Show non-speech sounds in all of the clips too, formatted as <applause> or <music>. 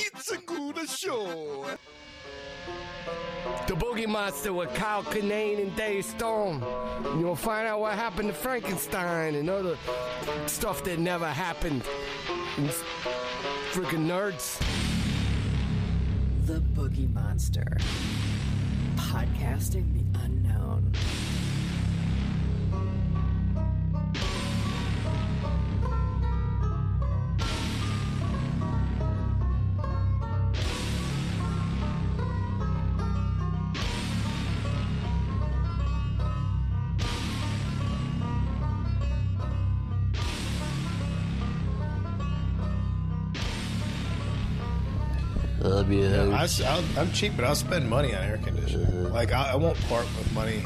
It's a good show. The Boogie Monster with Kyle Kinane and Dave Stone. And you'll find out what happened to Frankenstein and other stuff that never happened. And freaking nerds. The Boogie Monster. Podcasting I, am cheap, but I'll spend money on air conditioning. Mm-hmm. Like I, I won't part with money,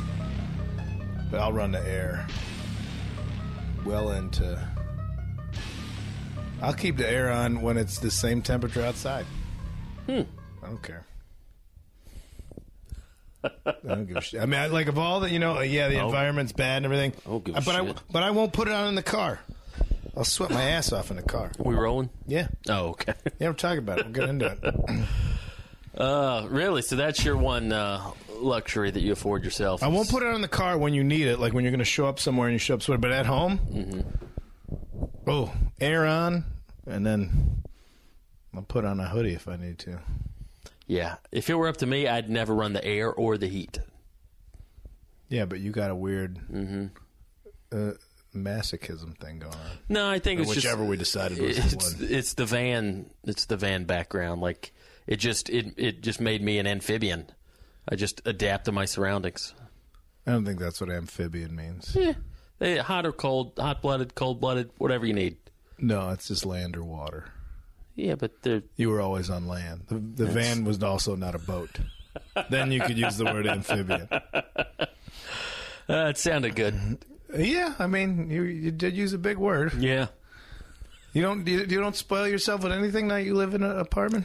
but I'll run the air well into. I'll keep the air on when it's the same temperature outside. Hmm. I don't care. I don't give a shit. I mean, I, like of all the, you know, yeah, the environment's bad and everything. I don't give a but I, but I won't put it on in the car. I'll sweat my ass off in the car. we rolling? Yeah, Oh, okay. yeah. We're talking about it. We'll get into it. <laughs> Uh, really? So that's your one uh, luxury that you afford yourself? I won't put it on the car when you need it, like when you're going to show up somewhere and you show up sweaty. But at home, Mm-hmm. oh, air on, and then I'll put on a hoodie if I need to. Yeah. If it were up to me, I'd never run the air or the heat. Yeah, but you got a weird Mm-hmm. uh, masochism thing going on. No, I think Or it's whichever just, we decided was the one. it's the van. It's the van background. Like it just it it just made me an amphibian. I just adapt to my surroundings. I don't think that's what amphibian means. Yeah. They, hot or cold, hot blooded, cold blooded, whatever you need. No, it's just land or water. Yeah, but they're You were always on land. The, the van was also not a boat. then you could use the word amphibian. <laughs> uh, it sounded good. Yeah, I mean, you you did use a big word. Yeah. You don't you, you don't spoil yourself with anything now you live in an apartment.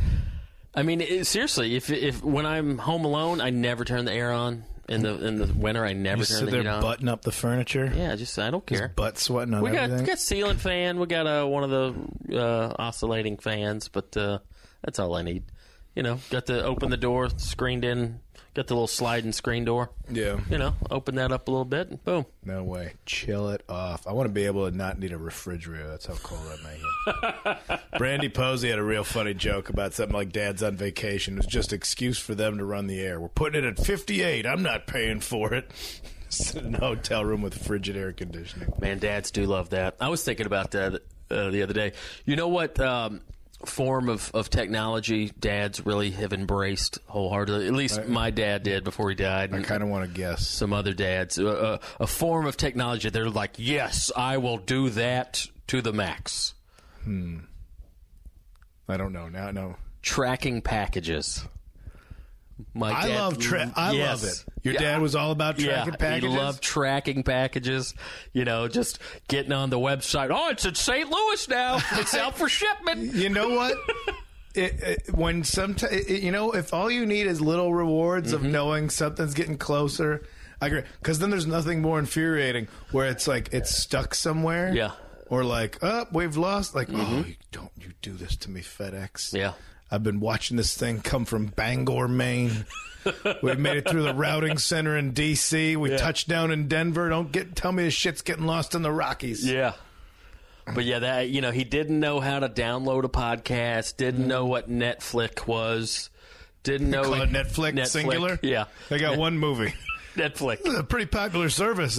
I mean, it, seriously, if if when I'm home alone, I never turn the air on. In the in the winter, I never You turn sit the there heat on. butting up the furniture. yeah, just I don't care. Just butt sweating on we got everything. we got ceiling fan. We got uh, one of the uh, oscillating fans, but uh, that's all I need. You know, got to open the door, screened in. Got the little sliding screen door. yeah. You know, open that up a little bit, and boom. No way. Chill it off. I want to be able to not need a refrigerator. That's how cold I make it. Brandy Posey had a real funny joke about something like dad's on vacation. It was just excuse for them to run the air. We're putting it at 58. I'm not paying for it. <laughs> Sit in a hotel room with frigid air conditioning. Man, dads do love that. I was thinking about that uh, the other day. You know what um, form of, of technology dads really have embraced wholeheartedly? At least my dad did before he died. I kind of want to guess. some other dads. Uh, a form of technology. They're like, yes, I will do that to the max. Hmm. I don't know. Now, no. Tracking packages. My I love I Yes. love it. Your dad was all about tracking yeah, packages. He loved tracking packages. You know, just getting on the website. Oh, it's in St. Louis now. It's out for shipment. <laughs> You know what? <laughs> It, it, when sometimes you know, if all you need is little rewards Mm-hmm. of knowing something's getting closer, I agree. Because then there's nothing more infuriating where it's like it's stuck somewhere. Yeah. Or like, oh, we've lost. Like, oh, you don't you do this to me, FedEx? Yeah. I've been watching this thing come from Bangor, Maine. we made it through the routing center in D.C. We Yeah. touched down in Denver. Don't get tell me this shit's getting lost in the Rockies. Yeah. But yeah, that you know, he didn't know how to download a podcast. Didn't know what Netflix was. Didn't know Call it Netflix, singular. Yeah, they got one movie. <laughs> Netflix. It's a pretty popular service,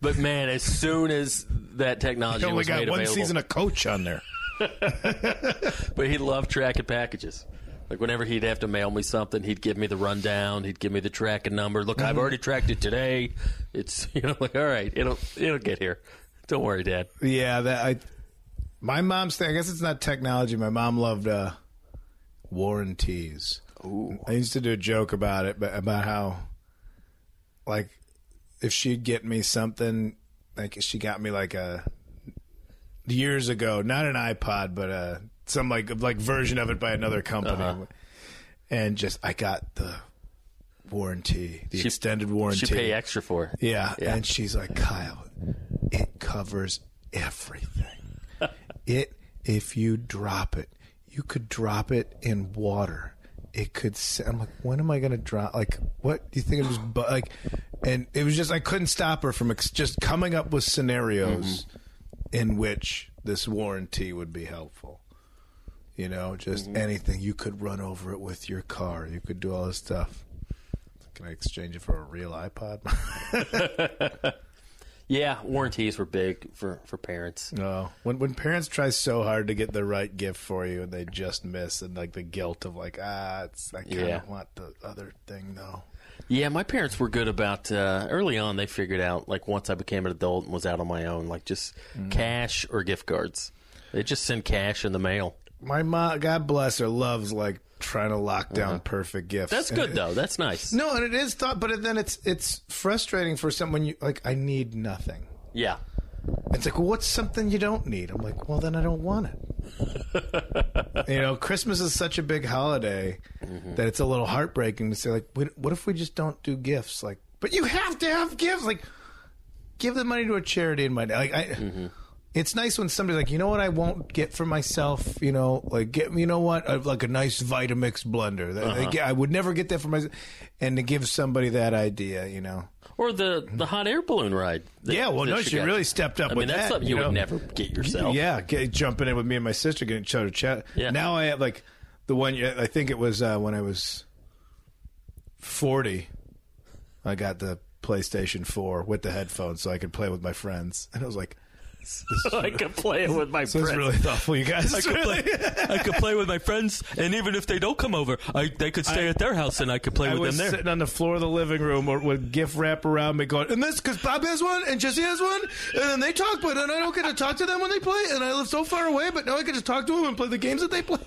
But man, as soon as that technology only was got one available, season of Coach on there. <laughs> but he loved tracking packages. Like whenever he'd have to mail me something, he'd give me the rundown. He'd give me the tracking number. Look, Mm-hmm. I've already tracked it today. It's <laughs> you know like all right, it'll it'll get here. Don't worry, Dad. Yeah, that I. My mom's thing. I guess it's not technology. My mom loved uh, warranties. I used to do a joke about it, but about how, like, if she'd get me something, like she got me like a years ago, not an iPod, but uh some like like version of it by another company, Uh-huh. and just I got the warranty, the She- extended warranty. She pay extra for it. Yeah. Yeah. And she's like, Kyle, it covers everything. <laughs> it, if you drop it, you could drop it in water. It could. I'm like, when am I going to drop? Like, what do you think? I'm just bu- like, and it was just I couldn't stop her from ex- just coming up with scenarios in which this warranty would be helpful. You know, just anything. You could run over it with your car. You could do all this stuff. Can I exchange it for a real iPod? <laughs> Yeah, warranties were big for, for parents. No, when when parents try so hard to get the right gift for you and they just miss, and like the guilt of like ah, it's I kind of Yeah. want the other thing though. Yeah, my parents were good about uh, early on. They figured out like once I became an adult and was out on my own, like just Mm. cash or gift cards. They just send cash in the mail. My mom, God bless her, loves like trying to lock down perfect gifts. Uh-huh. That's And good it- though. That's nice. No, and it is thought, but then it's it's frustrating for someone you like. I need nothing. Yeah. It's like, well, what's something you don't need? I'm like, well, then I don't want it. <laughs> you know, Christmas is such a big holiday mm-hmm. that it's a little heartbreaking to say, like, what what if we just don't do gifts? Like, but you have to have gifts. Like, give the money to a charity in my day. Like, I. Mm-hmm. It's nice when somebody's like, you know what, I won't get for myself. You know, like get you know what, I, like a nice Vitamix blender. That- uh-huh. like, I would never get that for myself. And to give somebody that idea, you know. Or the the hot air balloon ride. that- Yeah, well, no, she got. really stepped up I mean, with that's that, something you you, know. would never get yourself. Yeah, get, jumping in with me and my sister getting each other chat. Yeah. Now I have like the one. I think it was uh, when I was forty. I got the PlayStation Four with the headphones, so I could play with my friends. And I was like, <laughs> I could play it with my "This is friends. really thoughtful, you guys." <laughs> I could Really? play. I could play with my friends, and even if they don't come over, I they could stay I- at their house, and I could play I with was them there. sitting on the floor of the living room or with gift wrap around me going, and this because Bob has one and Jesse has one, and then they talk, but then I don't get to talk to them when they play, and I live so far away, but now I can just talk to them and play the games that they play.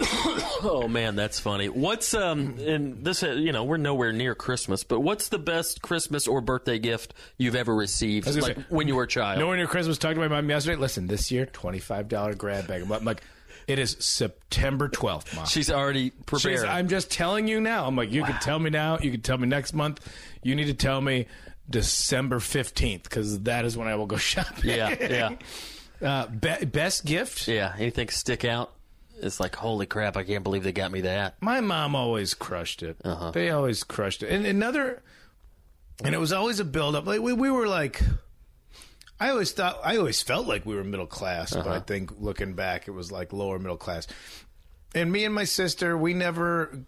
<coughs> Oh man, that's funny. What's um and this uh, you know we're nowhere near Christmas, but what's the best Christmas or birthday gift you've ever received, like say, when you were a child? No one near Christmas talked to my mom yesterday. Listen, this year, $25 grab bag. I'm like, it is September 12th, mom. She's already She's- prepared. I'm just telling you now. I'm like, you can tell me now. You can tell me next month. You need to tell me December 15th because that is when I will go <laughs> shopping. yeah, yeah, Uh, be- best gift? yeah. Anything stick out? It's like holy crap! I can't believe they got me that. My mom always crushed it. Uh-huh. They always crushed it. And another, and it was always a build up. Like we, we were like, I always thought, I always felt like we were middle class, but Uh-huh. I think looking back, it was like lower middle class. And me and my sister, we never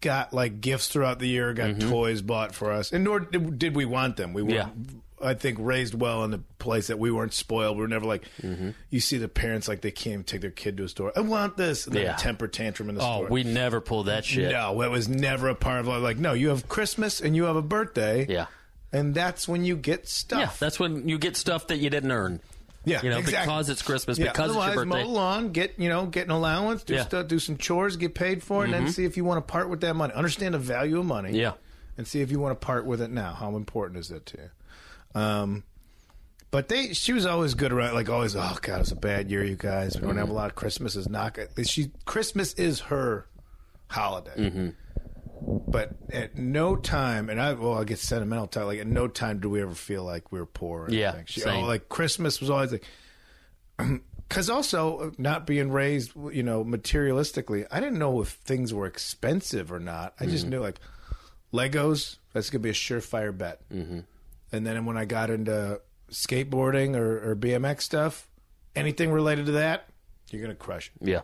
got like gifts throughout the year, got toys bought for us, and nor did, we want them. We were, Mm-hmm. Yeah. I think, raised well in the place that we weren't spoiled. We were never like, Mm-hmm. you see the parents like they can't even take their kid to a store. I want this, and then Yeah. a temper tantrum in the Oh, store. we never pulled that shit. No, it was never a part of life. Like, no, you have Christmas and you have a birthday. Yeah. And that's when you get stuff. Yeah, that's when you get stuff that you didn't earn. yeah, You know, exactly. because it's Christmas, Yeah, because it's your birthday. mow the lawn, get you know, get an allowance, do Yeah. Mm-hmm. stuff, do some chores, get paid for it, and then see if you want to part with that money. Understand the value of money. Yeah. and see if you want to part with it now. How important is it to you? Um, but they, she was always good around, like always. Oh God, it's a bad year, you guys. We don't Mm-hmm. have a lot of Christmas. Is not good. She Christmas is her holiday. Mm-hmm. But at no time, and I well, I get sentimental. Time like at no time do we ever feel like we were poor. Or Yeah, anything. She, same. oh, like Christmas was always like. <clears throat> Because also uh, not being raised, you know, materialistically, I didn't know if things were expensive or not. I Mm-hmm. just knew like Legos. That's gonna be a surefire bet. Mm-hmm. And then when I got into skateboarding or, or BMX stuff, anything related to that, you're gonna crush it. Yeah.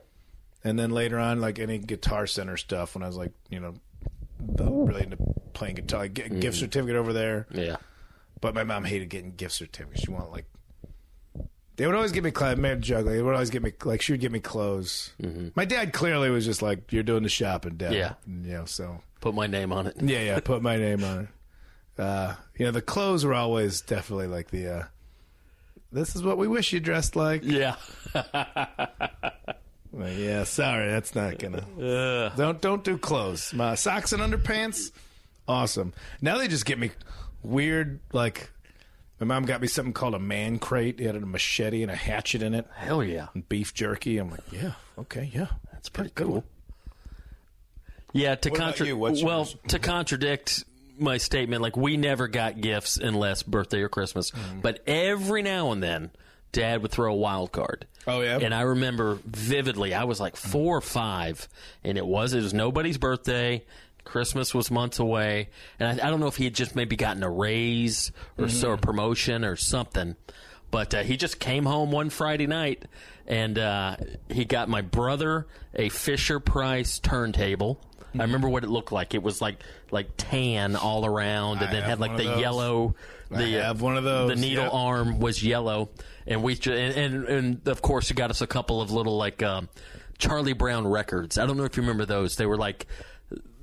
And then later on, like any Guitar Center stuff, when I was like, you know, really into playing guitar, like, get a gift mm. certificate over there. Yeah. But my mom hated getting gift certificates. She wanted like they would always get me clothes. Man, juggling. They would always get me like she would get me clothes. Mm-hmm. My dad clearly was just like, "You're doing the shopping, Dad." Yeah. you know. So Put my name on it. yeah, yeah. Put my name on it. Uh, you know, the clothes were always definitely like the. Uh, this is what we wish you dressed like. Yeah. <laughs> Like, yeah, sorry, that's not gonna. Don't don't do clothes. My socks and underpants, awesome. Now they just get me weird. Like my mom got me something called a man crate. It had a machete and a hatchet in it, Hell yeah. and beef jerky. I'm like, yeah, okay, yeah, That's pretty cool. Yeah, to contradict. Well, to contradict my statement, like we never got gifts unless birthday or Christmas, Mm-hmm. but every now and then Dad would throw a wild card. Oh, yeah? And I remember vividly. I was like four or five, and it was it was nobody's birthday. Christmas was months away, and I, I don't know if he had just maybe gotten a raise or so a promotion or something. But uh, he just came home one Friday night, and uh, he got my brother a Fisher Price turntable. I remember what it looked like. It was like like tan all around, and I then have had like one the of those. yellow. I The, uh, have one of those, The needle yep. arm was yellow, and we ju- and, and and of course he got us a couple of little like um, Charlie Brown records. I don't know if you remember those. They were like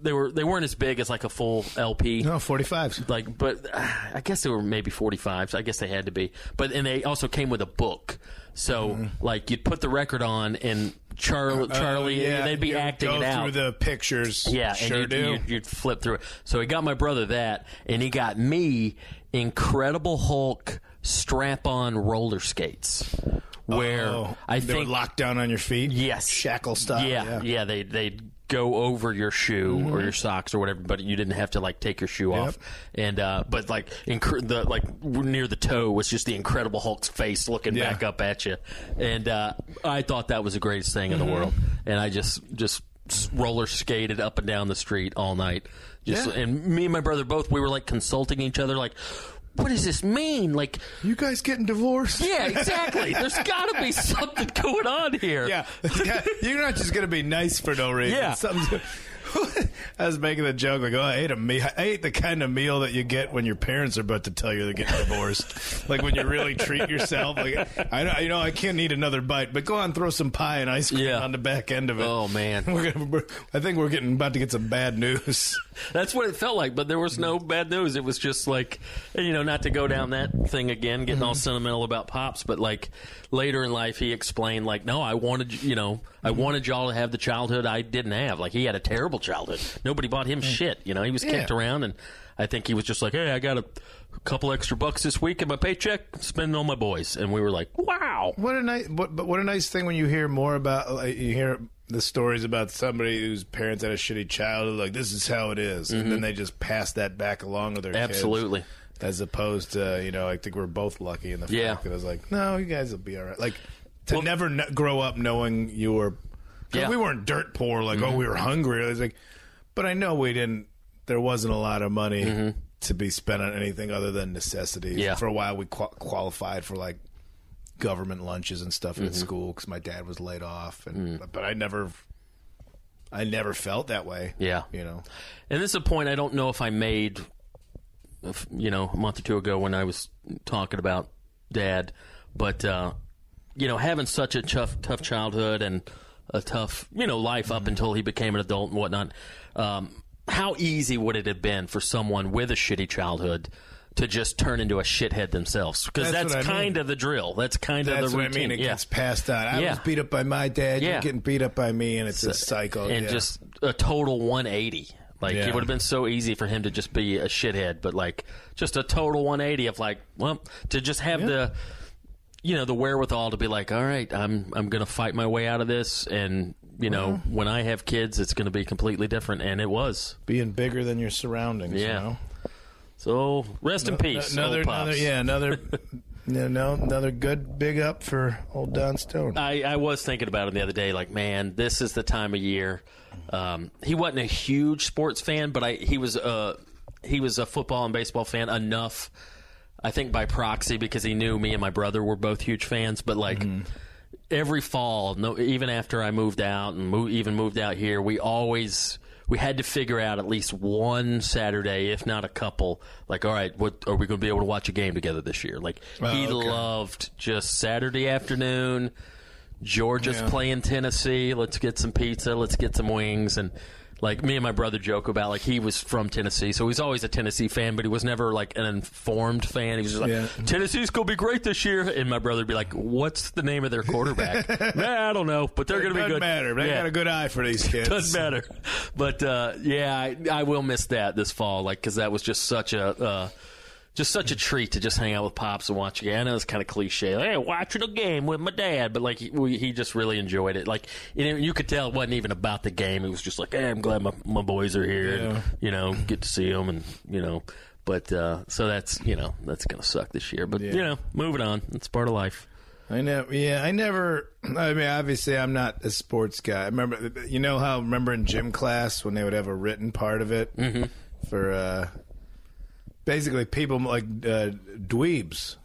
they were they weren't as big as like a full LP. No, 45s. Like, but uh, I guess they were maybe 45s. I guess they had to be. But and they also came with a book. So like you'd put the record on and Charlie, Charlie, Uh, yeah, they'd be acting go it out. through the pictures. Yeah, sure and do. you'd, You'd, you'd flip through it. So he got my brother that, and he got me Incredible Hulk strap-on roller skates, where Oh, I they think would lock down on your feet. Yes. shackle style. yeah, yeah, they they go over your shoe or your socks or whatever, but you didn't have to like take your shoe off. And uh, but like inc- the like near the toe was just the Incredible Hulk's face looking Yeah. back up at you, and uh, I thought that was the greatest thing in the world. And I just just roller skated up and down the street all night. Just Yeah. and me and my brother both we were like consulting each other like. What does this mean? Like, You guys getting divorced? yeah, exactly. There's got to be something going on here. <laughs> Yeah, you're not just gonna be nice for no reason. Yeah. Something's- <laughs> I was making the joke like, "Oh, I ate a me- I ate the kind of meal that you get when your parents are about to tell you they're getting divorced. like when you really treat yourself. Like I, know- you know, I can't eat another bite, but go on, throw some pie and ice cream Yeah. on the back end of it. Oh, man. <laughs> we're gonna, we're, I think we're getting about to get some bad news. That's what it felt like, but there was no bad news. It was just like, you know, not to go down that thing again, getting all mm-hmm. sentimental about pops, but like later in life, he explained, like, no, I wanted, you know, I wanted y'all to have the childhood I didn't have. Like, he had a terrible childhood. Nobody bought him shit. You know, he was kicked Yeah. around, and I think he was just like, hey, I got a couple extra bucks this week in my paycheck, spending on my boys. And we were like, wow. What a nice, what, but what a nice thing when you hear more about, like, you hear the stories about somebody whose parents had a shitty childhood. Like this is how it is. and then they just pass that back along to their kids. Mm-hmm. Absolutely. As opposed to, you know, I think we're both lucky in the fact Yeah. that I was like, no, you guys will be all right. Like to Well- never kn- grow up knowing you were, Yeah. Mm-hmm. we weren't dirt poor. Like oh, we were hungry. I was like, but I know we didn't. There wasn't a lot of money. To be spent on anything other than necessities. Mm-hmm. Yeah. For a while, we qual- qualified for like government lunches and stuff Mm-hmm. at school because my dad was laid off, and Mm. but I never, I never felt that way. Yeah. you know, And this is a point I don't know if I made, you know, a month or two ago when I was talking about dad, but uh, you know, having such a tough, tough childhood and a tough, you know, life up until he became an adult and whatnot. Um, how easy would it have been for someone with a shitty childhood? To just turn into a shithead themselves, because That's that's, I mean. kind of the drill. That's kind of the what I routine. mean. It yeah. gets passed on. I Yeah. was beat up by my dad. Yeah. You're getting beat up by me, and it's a cycle. and yeah. just a total 180. Like Yeah. it would have been so easy for him to just be a shithead, but like just a total 180 of like, well, to just have the, you know, the wherewithal to be like, all right, I'm I'm gonna fight my way out of this, and you know, when I have kids, it's gonna be completely different, and it was. being bigger than your surroundings. Yeah. You know? So rest in peace, Another, another, yeah, another, <laughs> no, no, another good big up for old Don Stone. I, I was thinking about him the other day. Like, man, this is the time of year. Um, he wasn't a huge sports fan, but I he was a he was a football and baseball fan enough. I think by proxy because he knew me and my brother were both huge fans. But like mm-hmm. every fall, no, even after I moved out and mo- even moved out here, we always we had to figure out at least one Saturday, if not a couple. Like, all right, what are we going to be able to watch a game together this year? Like, oh, he Oh, okay. loved just Saturday afternoon. Georgia's Yeah. playing Tennessee. Let's get some pizza. Let's get some wings. And like me and my brother joke about like he was from Tennessee, so he's always a Tennessee fan, but he was never like an informed fan. He was just like Yeah. Tennessee's gonna be great this year, and my brother'd be like, "What's the name of their quarterback?" <laughs> nah, I don't know, but they're gonna be Doesn't good. matter. They Yeah. got a good eye for these kids. Doesn't matter. But uh, yeah, I, I will miss that this fall, like because that was just such a. Uh, just such a treat to just hang out with pops and watch a game. I know it's kind of cliche, like, hey, watching a game with my dad, but like he, we, he just really enjoyed it. Like you, know, you could tell it wasn't even about the game. It was just like, hey, I'm glad my, my boys are here, Yeah. and you know, get to see them, and you know. But uh, so that's you know that's gonna suck this year. But Yeah. you know, moving on. It's part of life. I never, yeah, I never. I mean, obviously, I'm not a sports guy. I remember, you know how remember in gym class when they would have a written part of it Mm-hmm. for uh, basically people like uh, dweebs,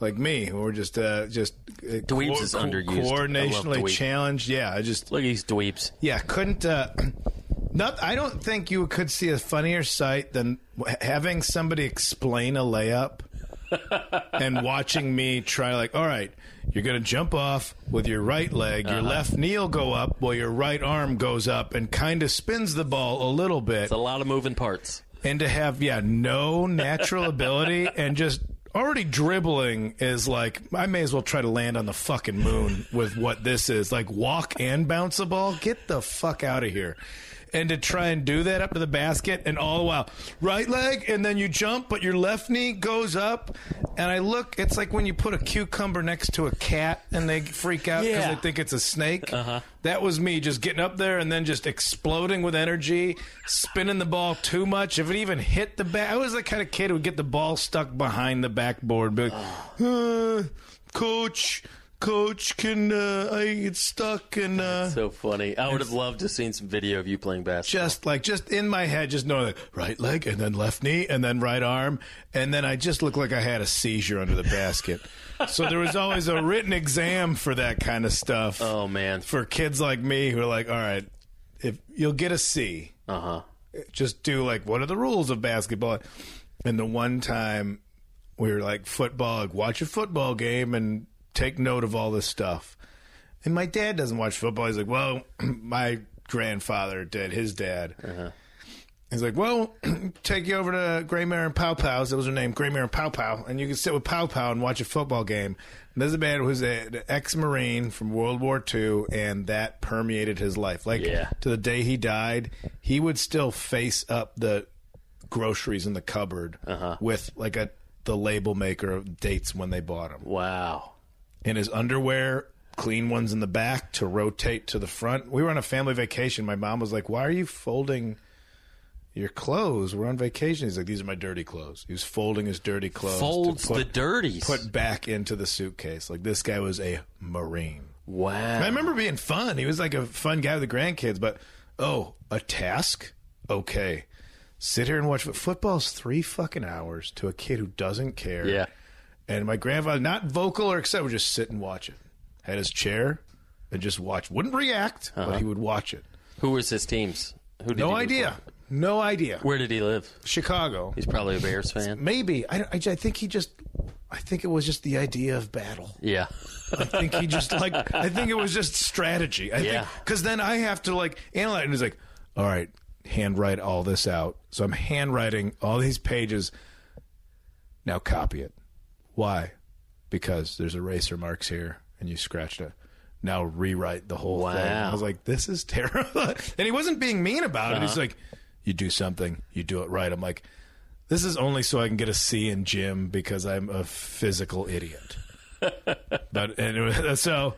like me, who were just uh, just uh, Dweebs is underused. Coordinationally challenged. Yeah, I just Look at these dweebs. yeah, couldn't. Uh, <clears throat> not. I don't think you could see a funnier sight than having somebody explain a layup <laughs> and watching me try. Like, all right, you're going to jump off with your right leg. Uh-huh. Your left knee will go up while your right arm goes up and kind of spins the ball a little bit. It's a lot of moving parts. And to have yeah no natural ability and just already dribbling is like I may as well try to land on the fucking moon with what this is. Like walk and bounce a ball? Get the fuck out of here and to try and do that up to the basket and all the while right leg and then you jump but your left knee goes up and I look it's like when you put a cucumber next to a cat and they freak out because Yeah. they think it's a snake that was me just getting up there and then just exploding with energy, spinning the ball too much. If it even hit the back, I was the kind of kid who would get the ball stuck behind the backboard. Be like, <sighs> uh, coach, coach, can uh, I get stuck? And uh, So funny. I would have loved to have seen some video of you playing basketball. just like just in my head, just knowing like right leg and then left knee and then right arm, and then I just looked like I had a seizure under the basket. <laughs> so there was always a written exam for that kind of stuff. Oh man. for kids like me who are like, all right, if you'll get a C, Uh huh. just do like what are the rules of basketball? And the one time we were like football, like watch a football game and take note of all this stuff. And my dad doesn't watch football. He's like, well, <clears throat> my grandfather did, his dad. Uh-huh. He's like, well, <clears throat> take you over to Gray Mare and Pow Pow's. That was her name, Gray Mare and Pow Pow. And you can sit with Pow Pow and watch a football game. And this a man was an ex Marine from World War II, and that permeated his life. Like, Yeah. to the day he died, he would still face up the groceries in the cupboard uh-huh. with like a the label maker of dates when they bought them. Wow. In his underwear, clean ones in the back to rotate to the front. We were on a family vacation. My mom was like, "Why are you folding your clothes? We're on vacation." He's like, "These are my dirty clothes." He was folding his dirty clothes. Folds put, the dirties. put back into the suitcase. Like this guy was a marine. wow. I remember being fun. He was like a fun guy with the grandkids, but oh, a task? Okay. Sit here and watch fo- football's three fucking hours to a kid who doesn't care. Yeah. And my grandfather, not vocal or except, would just sit and watch it. Had his chair and just watch. Wouldn't react, but uh-huh. he would watch it. Who was his teams? Who did No he root idea. for? No idea. Where did he live? Chicago. He's probably a Bears fan. Maybe. I, I, I think he just. I think it was just the idea of battle. Yeah. I think he just like I think it was just strategy. I Yeah. think because then I have to like analyze. And he's like, "All right, handwrite all this out." So I'm handwriting all these pages. Now copy it. Why? Because there's eraser marks here, and you scratched it. Now rewrite the whole thing. I was like, "This is terrible," <laughs> and he wasn't being mean about it. He's uh-huh. like, "You do something, you do it right." I'm like. This is only so I can get a C in gym because I'm a physical idiot. <laughs> but anyway, <laughs> so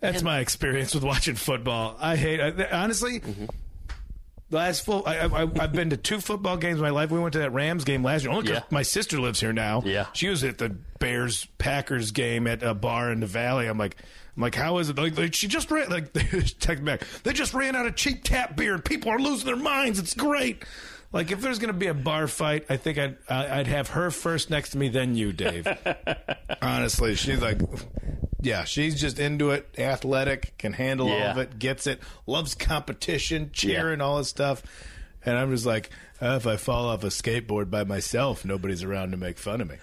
that's my experience with watching football. I hate I, honestly. Mm-hmm. Last full, I, I, I've been to two football games in my life. We went to that Rams game last year. Only 'cause Yeah. my sister lives here now. Yeah. she was at the Bears Packers game at a bar in the Valley. I'm like, I'm like, how is it? Like, like she just ran. Like, <laughs> text back. They just ran out of cheap tap beer, and people are losing their minds. It's great. Like, if there's going to be a bar fight, I think I'd I- I'd have her first next to me, then you, Dave. <laughs> Honestly, she's like, yeah, she's just into it, athletic, can handle all of it, gets it, loves competition, cheering, all this stuff. And I'm just like, uh, if I fall off a skateboard by myself, nobody's around to make fun of me.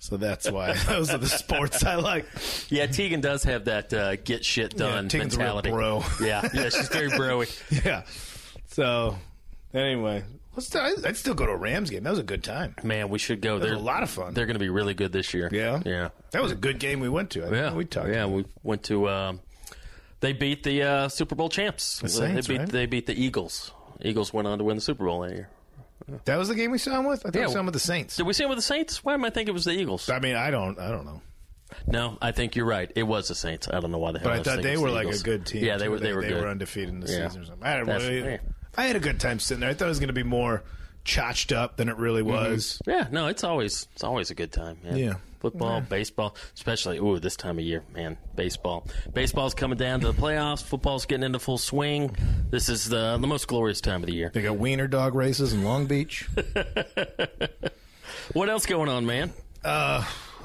So that's why <laughs> those are the sports I like. Yeah, Tegan does have that uh, get shit done Tegan's a real mentality. bro. Yeah, yeah, she's very broy. <laughs> Yeah. So anyway, let's. I'd still go to a Rams game. That was a good time. Man, we should go. was They're a lot of fun. They're going to be really good this year. Yeah. yeah, That was a good game we went to. I yeah. we talked. Yeah, we went to. Um, they beat the uh, Super Bowl champs. Saints, they beat right? they beat the Eagles. Eagles went on to win the Super Bowl that year. That was the game we saw him with. I thought Yeah. we saw him with the Saints. Did we see it with the Saints? Why am I thinking it was the Eagles? I mean, I don't. I don't know. No, I think you're right. It was the Saints. I don't know why the hell. But I thought they were the like a good team. Yeah, they were. They, were They good. were undefeated in the Yeah. season or something. I, don't yeah. I had a good time sitting there. I thought it was going to be more chotched up than it really Mm-hmm. was. Yeah, no, it's always it's always a good time. Yeah. Yeah. Football, baseball, especially ooh this time of year, man. Baseball, baseball's coming down to the playoffs. Football's getting into full swing. This is the the most glorious time of the year. They got wiener dog races in Long Beach. <laughs> What else going on, man? uh <sighs>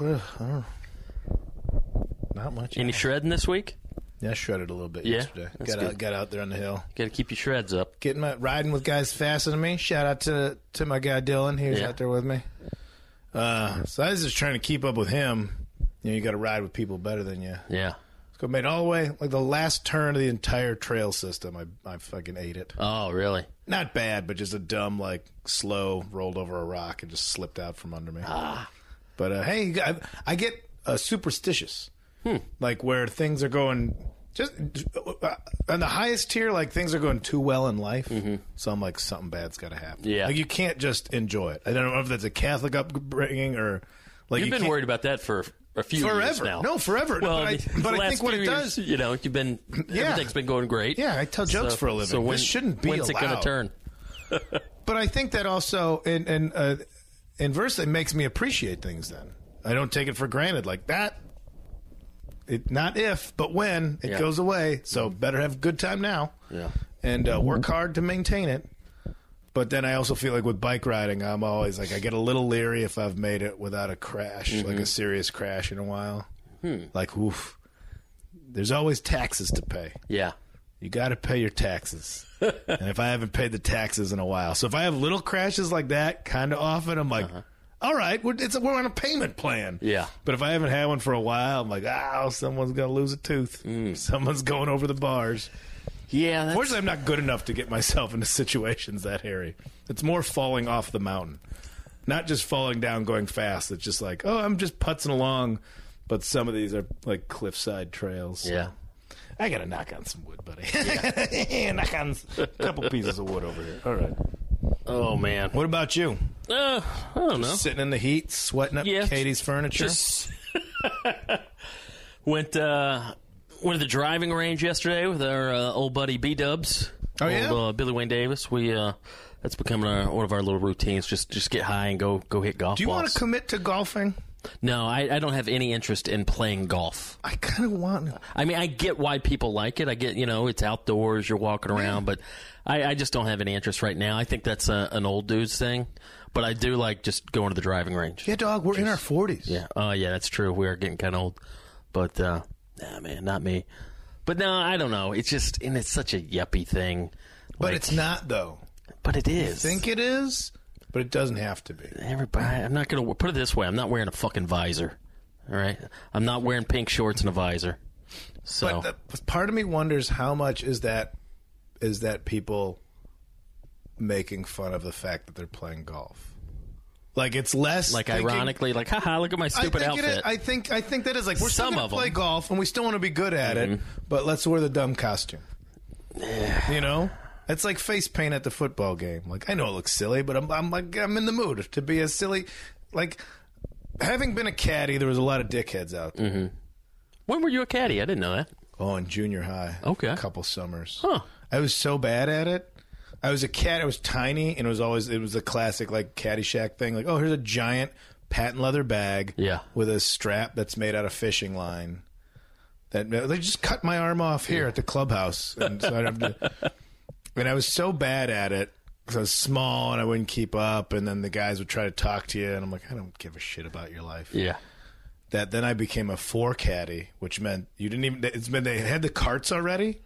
Not much. Any shredding this week? Yeah, I shredded a little bit Yeah, yesterday. that's Got good. out, got out there on the hill. Got to keep your shreds up. Getting my riding with guys faster than me. Shout out to to my guy Dylan. He was Yeah. out there with me. Uh, so I was just trying to keep up with him. You know, you got to ride with people better than you. Yeah. So I made all the way like the last turn of the entire trail system. I I fucking ate it. Oh, really? Not bad, but just a dumb like slow rolled over a rock and just slipped out from under me. Ah. But uh, hey, I, I get uh, superstitious, Hmm. like where things are going just uh, on the highest tier. Like things are going too well in life, so I'm like something bad's got to happen. Mm-hmm. Yeah. like you can't just enjoy it. I don't know if that's a Catholic upbringing or like You've you been can't- worried about that for a few years forever. now. No, forever. Well, but I, the- but I last think what few it years, does. you know, you've been Yeah. everything's been going great. Yeah, I tell jokes for a living. So when, this shouldn't be when's it going allowed. to turn? <laughs> But I think that also, and and uh, inversely, makes me appreciate things. Then I don't take it for granted like that. It not if, but when it Yeah. goes away. So better have a good time now. Yeah. and uh, work hard to maintain it. But then I also feel like with bike riding, I'm always like I get a little leery if I've made it without a crash, Mm-hmm. like a serious crash in a while. Hmm. Like, oof. There's always taxes to pay. Yeah. You got to pay your taxes. <laughs> and if I haven't paid the taxes in a while, so if I have little crashes like that, kind of often, I'm like, all right, we're, it's we're on a payment plan. Yeah. But if I haven't had one for a while, I'm like, oh, someone's gonna lose a tooth. Mm. Someone's going over the bars. Yeah. That's, Fortunately, I'm not good enough to get myself into <laughs> situations that hairy. It's more falling off the mountain, not just falling down going fast. It's just like, oh, I'm just putzing along. But some of these are like cliffside trails. yeah. I got to knock on some wood, buddy. Yeah. <laughs> knock on a couple pieces of wood over here. All right. Oh man. What about you? Uh, I don't know. Sitting in the heat, sweating up Yeah, Katie's furniture. Just <laughs> went uh, went to the driving range yesterday with our uh, old buddy B Dubs. Oh, yeah? old, uh, Billy Wayne Davis. We uh, that's becoming our, one of our little routines. Just just get high and go go hit golf. Do you want balls. to commit to golfing? No, I, I don't have any interest in playing golf. I kind of want. I mean, I get why people like it. I get, you know, it's outdoors, you're walking around, but I, I just don't have any interest right now. I think that's a, an old dude's thing, but I do like just going to the driving range. Yeah, dog. We're in our forties. Yeah. Oh, yeah, that's true. We are getting kind of old, but uh, nah, man, not me. But no, I don't know. It's just, and it's such a yuppie thing. but Like, it's not though. but it is. Think it is, but it doesn't have to be. Everybody, I'm not going to put it this way. I'm not wearing a fucking visor. All right, I'm not wearing pink shorts and a visor. So But the, part of me wonders how much is that is that people making fun of the fact that they're playing golf. Like it's less like thinking- ironically, like, haha, look at my stupid I think it outfit. is- I think I think that is like we're Some still going to play 'em. golf and we still want to be good at it, mm-hmm. but let's wear the dumb costume. You know, it's like face paint at the football game. Like I know it looks silly, but I'm I'm like I'm in the mood to be a silly. Like having been a caddy, there was a lot of dickheads out there. Mm-hmm. when were you a caddy? I didn't know that. Oh, in junior high. Okay. A couple summers. Huh. I was so bad at it. I was a cat. I was tiny, and it was always it was a classic like Caddyshack thing. Like, oh, here's a giant patent leather bag, Yeah. with a strap that's made out of fishing line. That they just cut my arm off here at the clubhouse, and so I'd have to. And I was so bad at it because I was small and I wouldn't keep up, and then the guys would try to talk to you, and I'm like, I don't give a shit about your life Yeah. that then I became a four caddy, which meant you didn't even. It's been they had the carts already,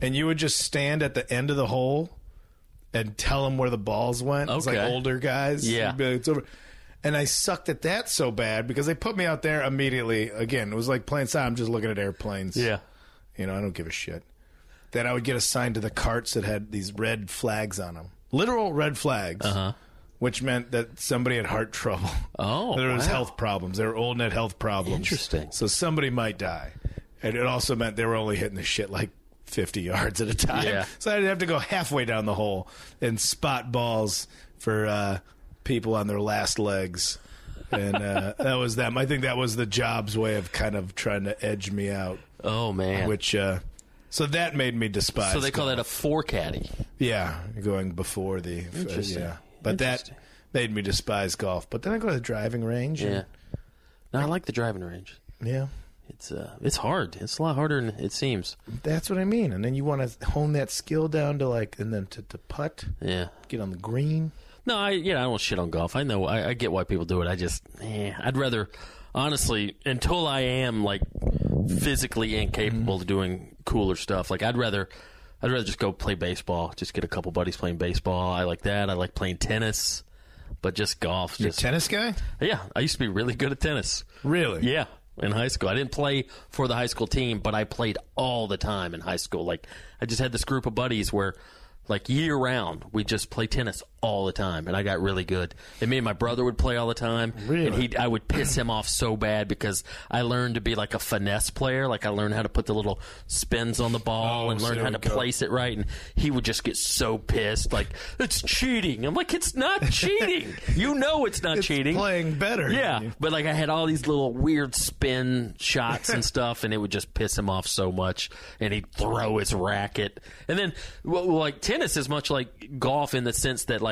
and you would just stand at the end of the hole and tell them where the balls went. It's like Okay. older guys. Yeah. You'd be like, it's over. And I sucked at that so bad because they put me out there immediately. Again, it was like playing side. I'm just looking at airplanes. Yeah. You know, I don't give a shit. That I would get assigned to the carts that had these red flags on them, literal red flags, uh-huh. which meant that somebody had heart trouble. <laughs> Oh, <laughs> there was wow. health problems. They were old and had health problems. Interesting. So somebody might die, and it also meant they were only hitting the shit like fifty yards at a time. Yeah. So I'd have to go halfway down the hole and spot balls for uh, people on their last legs. And uh, <laughs> that was them. I think that was the job's way of kind of trying to edge me out Oh man. which uh so that made me despise. so they call golf. that a four caddy. yeah, going before the uh, Interesting. yeah, but that made me despise golf. But then I go to the driving range. and Yeah. No, I like the driving range. Yeah. It's uh, it's hard. It's a lot harder than it seems. That's what I mean. And then you want to hone that skill down to like, and then to, to putt, Yeah. get on the green. No, I yeah, I don't shit on golf. I know I, I get why people do it. I just eh, I'd rather honestly until I am like physically incapable of doing cooler stuff. Like I'd rather I'd rather just go play baseball. Just get a couple buddies playing baseball. I like that. I like playing tennis. But just golf, You're a just tennis guy? yeah. I used to be really good at tennis. Really? Yeah, in high school. I didn't play for the high school team, but I played all the time in high school. Like I just had this group of buddies where like year round we just play tennis all the time and I got really good. And me and my brother would play all the time. Really? And he I would piss him off so bad because I learned to be like a finesse player. Like I learned how to put the little spins on the ball Oh, and learn how to go. place it right and he would just get so pissed like it's cheating. I'm like it's not <laughs> cheating. you know it's not It's cheating. playing better. Yeah, but like I had all these little weird spin shots and <laughs> stuff, and it would just piss him off so much. And he'd throw his racket, and then well, like tennis is much like golf in the sense that like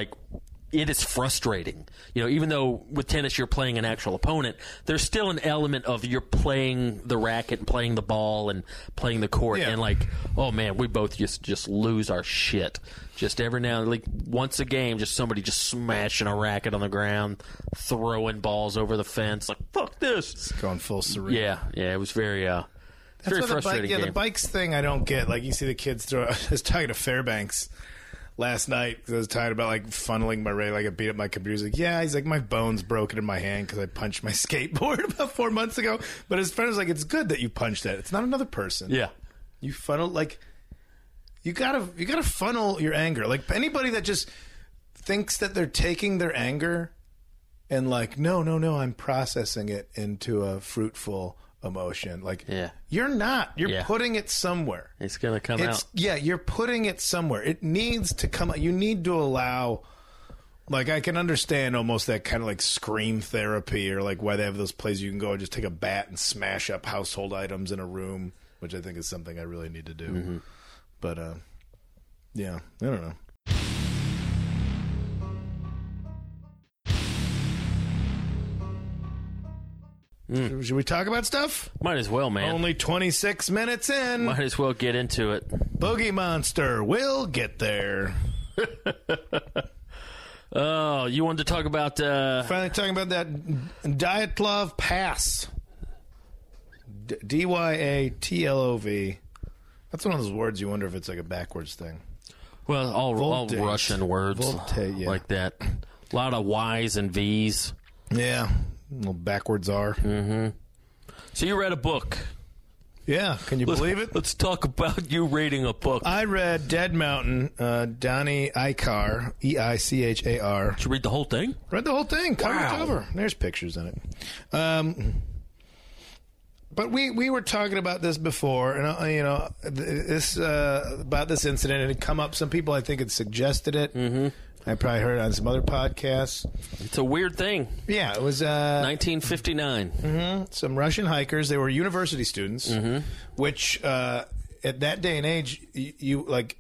it is frustrating. You know, even though with tennis you're playing an actual opponent, there's still an element of you're playing the racket and playing the ball and playing the court, Yeah. and like, oh man, we both just just lose our shit. Just every now and like once a game, just somebody just smashing a racket on the ground, throwing balls over the fence, like fuck this. Going full cerebral. Yeah, yeah, it was very uh, very That's what the bike, frustrating. yeah, the bikes thing I don't get. Like you see the kids throw. <laughs> I was talking to Fairbanks last night 'cause I was tired about like funneling my rail. Like I beat up my computer. He's like, yeah. He's like, my bone's broken in my hand because I punched my <laughs> skateboard about four months ago. But his friend was like, it's good that you punched that. It's not another person. yeah, You funnel like you gotta you gotta funnel your anger. Like anybody that just thinks that they're taking their anger and like, no, no, no, I'm processing it into a fruitful emotion. Like Yeah. you're not. You're Yeah. putting it somewhere. it's gonna come It's out. yeah, you're putting it somewhere. It needs to come out. You need to allow like I can understand almost that kind of like scream therapy or like why they have those places you can go and just take a bat and smash up household items in a room, which I think is something I really need to do. Mm-hmm. But uh yeah, I don't know. Should we talk about stuff? Might as well, man. Only 26 minutes in. Might as well get into it. Boogie Monster will get there. <laughs> Oh, you wanted to talk about uh, Finally, talking about that Dyatlov Pass. D y a t l o v. That's one of those words you wonder if it's like a backwards thing. well, all, all Russian words yeah. like that. A lot of Y's and V's. Yeah, little backwards R. So you read a book. Yeah, can you believe it? Let's talk about you reading a book. I read Dead Mountain, uh, Donnie Eichar, E I C H A R. Did you read the whole thing? Read the whole thing, cover Wow. to cover. There's pictures in it. Um, but we we were talking about this before, and uh, you know this uh, about this incident. It had come up. Some people I think had suggested it. Mm-hmm. I probably heard it on some other podcasts. It's a weird thing. Yeah, it was uh, 1959. some Russian hikers. They were university students, which uh, at that day and age, you, you like.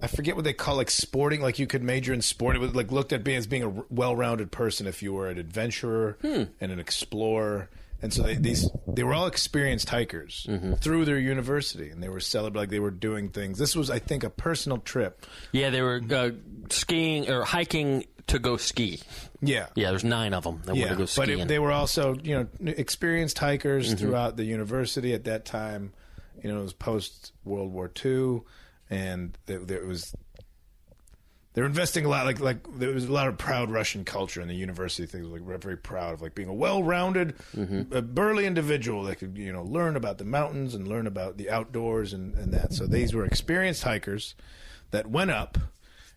I forget what they call like sporting. Like you could major in sport. It was like looked at being as being a r- well-rounded person if you were an adventurer and an explorer. And so they, these they were all experienced hikers through their university, and they were celebrating like they were doing things. This was, I think, a personal trip. Yeah, they were uh, skiing or hiking to go ski. Yeah, Yeah, there's nine of them that want to go but skiing. it, they were also you know experienced hikers Mm-hmm. throughout the university at that time. You know, it was post World War II, and there, there was they were investing a lot. Like like there was a lot of proud Russian culture in the university. Things like we're very proud of like being a well-rounded, Mm-hmm. uh, burly individual that could you know learn about the mountains and learn about the outdoors and, and that. So these were experienced hikers that went up.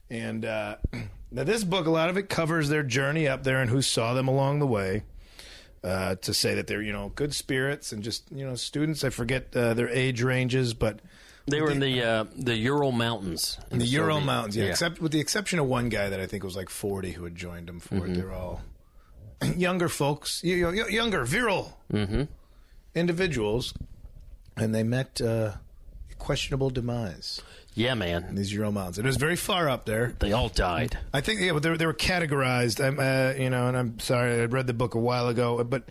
And uh, <clears throat> now this book, a lot of it covers their journey up there and who saw them along the way. Uh, to say that they're you know good spirits and just you know students. I forget uh, their age ranges, but they were in the uh, the Ural Mountains. in the Ural Soviet- Mountains, yeah, Except with the exception of one guy that I think was like forty who had joined them for it. They're all <clears throat> younger folks, younger, virile individuals, and they met uh, a questionable demise yeah, in man. these Ural Mountains. It was very far up there. They all died. I think yeah, but they, were- they were categorized. I'm, uh, you know, and I'm sorry, I read the book a while ago, but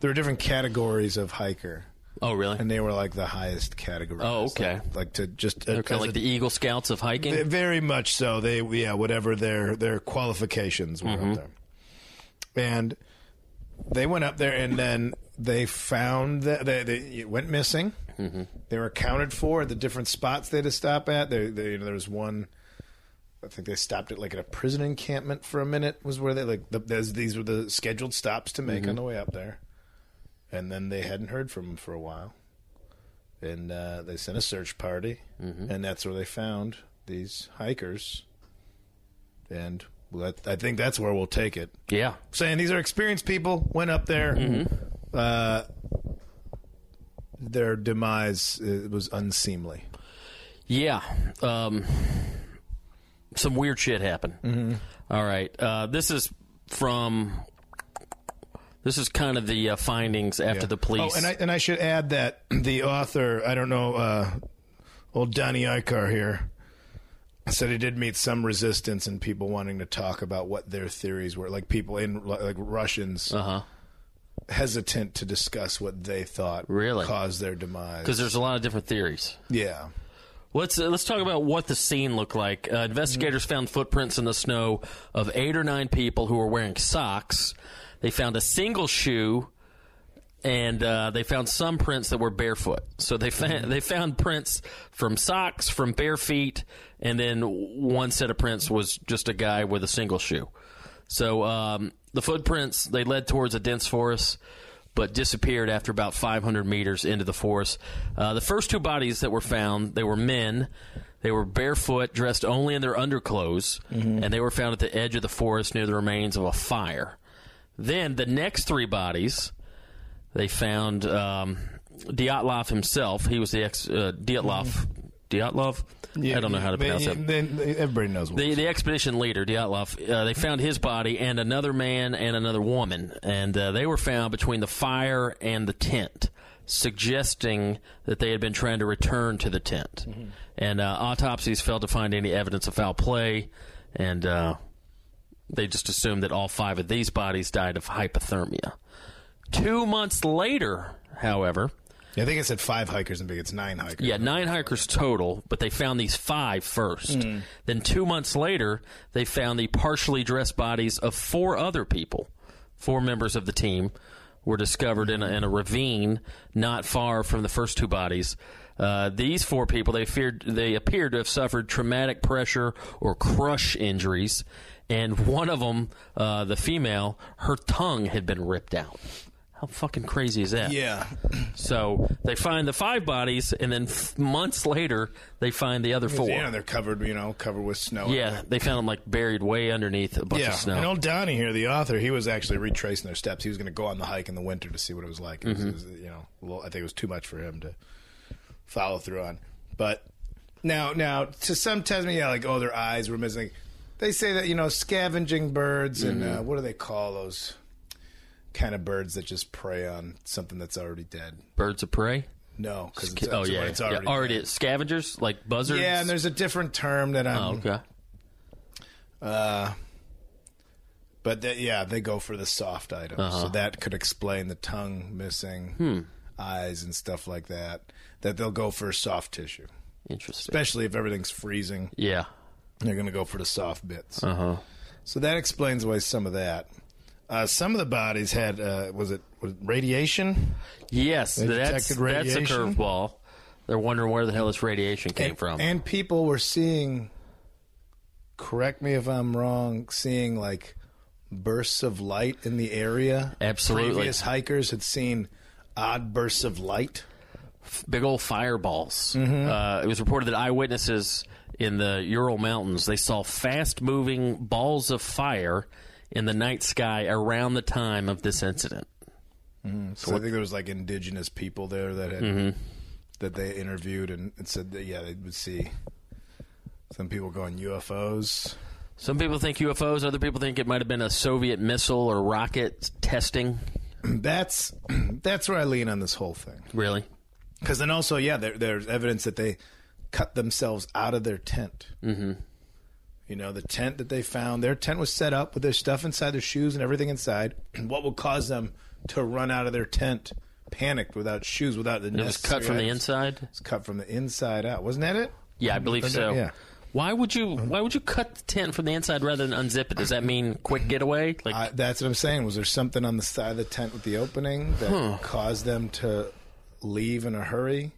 there are different categories of hiker, Oh, really? and they were like the highest category. Oh, okay. Like, like to just They're kind of like the Eagle Scouts of hiking. very much so. They yeah, whatever their their qualifications were Mm-hmm. up there, and they went up there, and then they found that they, they it went missing. Mm-hmm. They were accounted for at the different spots they had to stop at. There, they, you know, there was one. I think they stopped at like at a prison encampment for a minute. Was where they like the, these were the scheduled stops to Mm-hmm. make on the way up there, and then they hadn't heard from him for a while, and uh, they sent a search party, Mm-hmm. and that's where they found these hikers, and I think that's where we'll take it. Yeah. Saying these are experienced people went up there. Mm-hmm. Uh, their demise uh, was unseemly. Yeah. Um, some weird shit happened. Mm-hmm. All right. Uh, this is from. This is kind of the uh, findings after Yeah. the police. Oh, and I and I should add that <clears throat> the author, I don't know, uh, old Donnie Eichar here, said he did meet some resistance and people wanting to talk about what their theories were, like people in like Russians uh-huh. hesitant to discuss what they thought Really? caused their demise. Because there's a lot of different theories. yeah, Let's uh, let's talk about what the scene looked like. Uh, investigators found footprints in the snow of eight or nine people who were wearing socks. They found a single shoe, and uh, they found some prints that were barefoot. So they found they found prints from socks, from bare feet, and then one set of prints was just a guy with a single shoe. So um, the footprints they led towards a dense forest, but disappeared after about 500 meters into the forest. Uh, the first two bodies that were found, they were men. They were barefoot, dressed only in their underclothes, and they were found at the edge of the forest near the remains of a fire. Then the next three bodies, they found um, Dyatlov himself. He was the ex uh, Dyatlov. Dyatlov. I don't know how to pronounce They- it. they- everybody knows what. The, the expedition leader, Dyatlov, uh, they found his body and another man and another woman, and uh, they were found between the fire and the tent, suggesting that they had been trying to return to the tent. And uh, autopsies failed to find any evidence of foul play, and uh, they just assumed that all five of these bodies died of hypothermia. Two months later, however, I think it said five hikers, and big. It's nine hikers. yeah, nine hikers total, but they found these five first. Then two months later, they found the partially dressed bodies of four other people. Four members of the team were discovered in a, in a ravine not far from the first two bodies. Uh, these four people, they feared they appeared to have suffered traumatic pressure or crush injuries, and one of them, uh, the female, her tongue had been ripped out. How fucking crazy is that? Yeah. <clears throat> So they find the five bodies, and then f- months later, they find the other four. Yeah, they're covered, you know, covered with snow. Yeah, they found them like buried way underneath a bunch Yeah, of snow. and old Donnie here, the author, he was actually retracing their steps. He was going to go on the hike in the winter to see what it was like. It was, Mm-hmm. it was, you know, little, I think it was too much for him to follow through on. But now, now to some Tasman, yeah, like oh, their eyes were missing. They say that you know, scavenging birds and Mm-hmm. uh, what do they call those kind of birds that just prey on something that's already dead? Birds of prey. No, because it's, oh yeah, it's yeah, already already dead. scavengers like buzzards. Yeah, and there's a different term that I'm. oh, okay. Uh, but that, yeah, they go for the soft items, Uh-huh. so that could explain the tongue missing, Hmm. eyes and stuff like that. That they'll go for soft tissue, Interesting. especially if everything's freezing. Yeah. They're going to go for the soft bits. Uh huh. So that explains away some of that. Uh, some of the bodies had uh, was it was it radiation? Yes, They that's that's a radiation? curveball. They're wondering where the hell this radiation came and, from. And people were seeing. Correct me if I'm wrong. Seeing like bursts of light in the area. Absolutely. Previous hikers had seen odd bursts of light. big old fireballs. Mm-hmm. Uh, it was reported that eyewitnesses in the Ural Mountains they saw fast-moving balls of fire in the night sky around the time of this incident. So I think there was like indigenous people there that had Mm-hmm. that they interviewed and, and said that yeah they would see some people going UFOs. Some people think UFOs. Other people think it might have been a Soviet missile or rocket testing. <clears throat> That's <clears throat> that's where I lean on this whole thing. Really? Because then also, yeah, there, there's evidence that they cut themselves out of their tent. Mm-hmm. You know, the tent that they found, their tent was set up with their stuff inside, their shoes and everything inside. <clears throat> what would cause them to run out of their tent panicked without shoes, without the It was cut from the inside. It's cut from the inside out. Wasn't that it? Yeah, I believe so. Yeah. Why would you? Why would you cut the tent from the inside rather than unzip it? Does that mean quick getaway? Like, that's what I'm saying. Was there something on the side of the tent with the opening that caused them to leave in a hurry?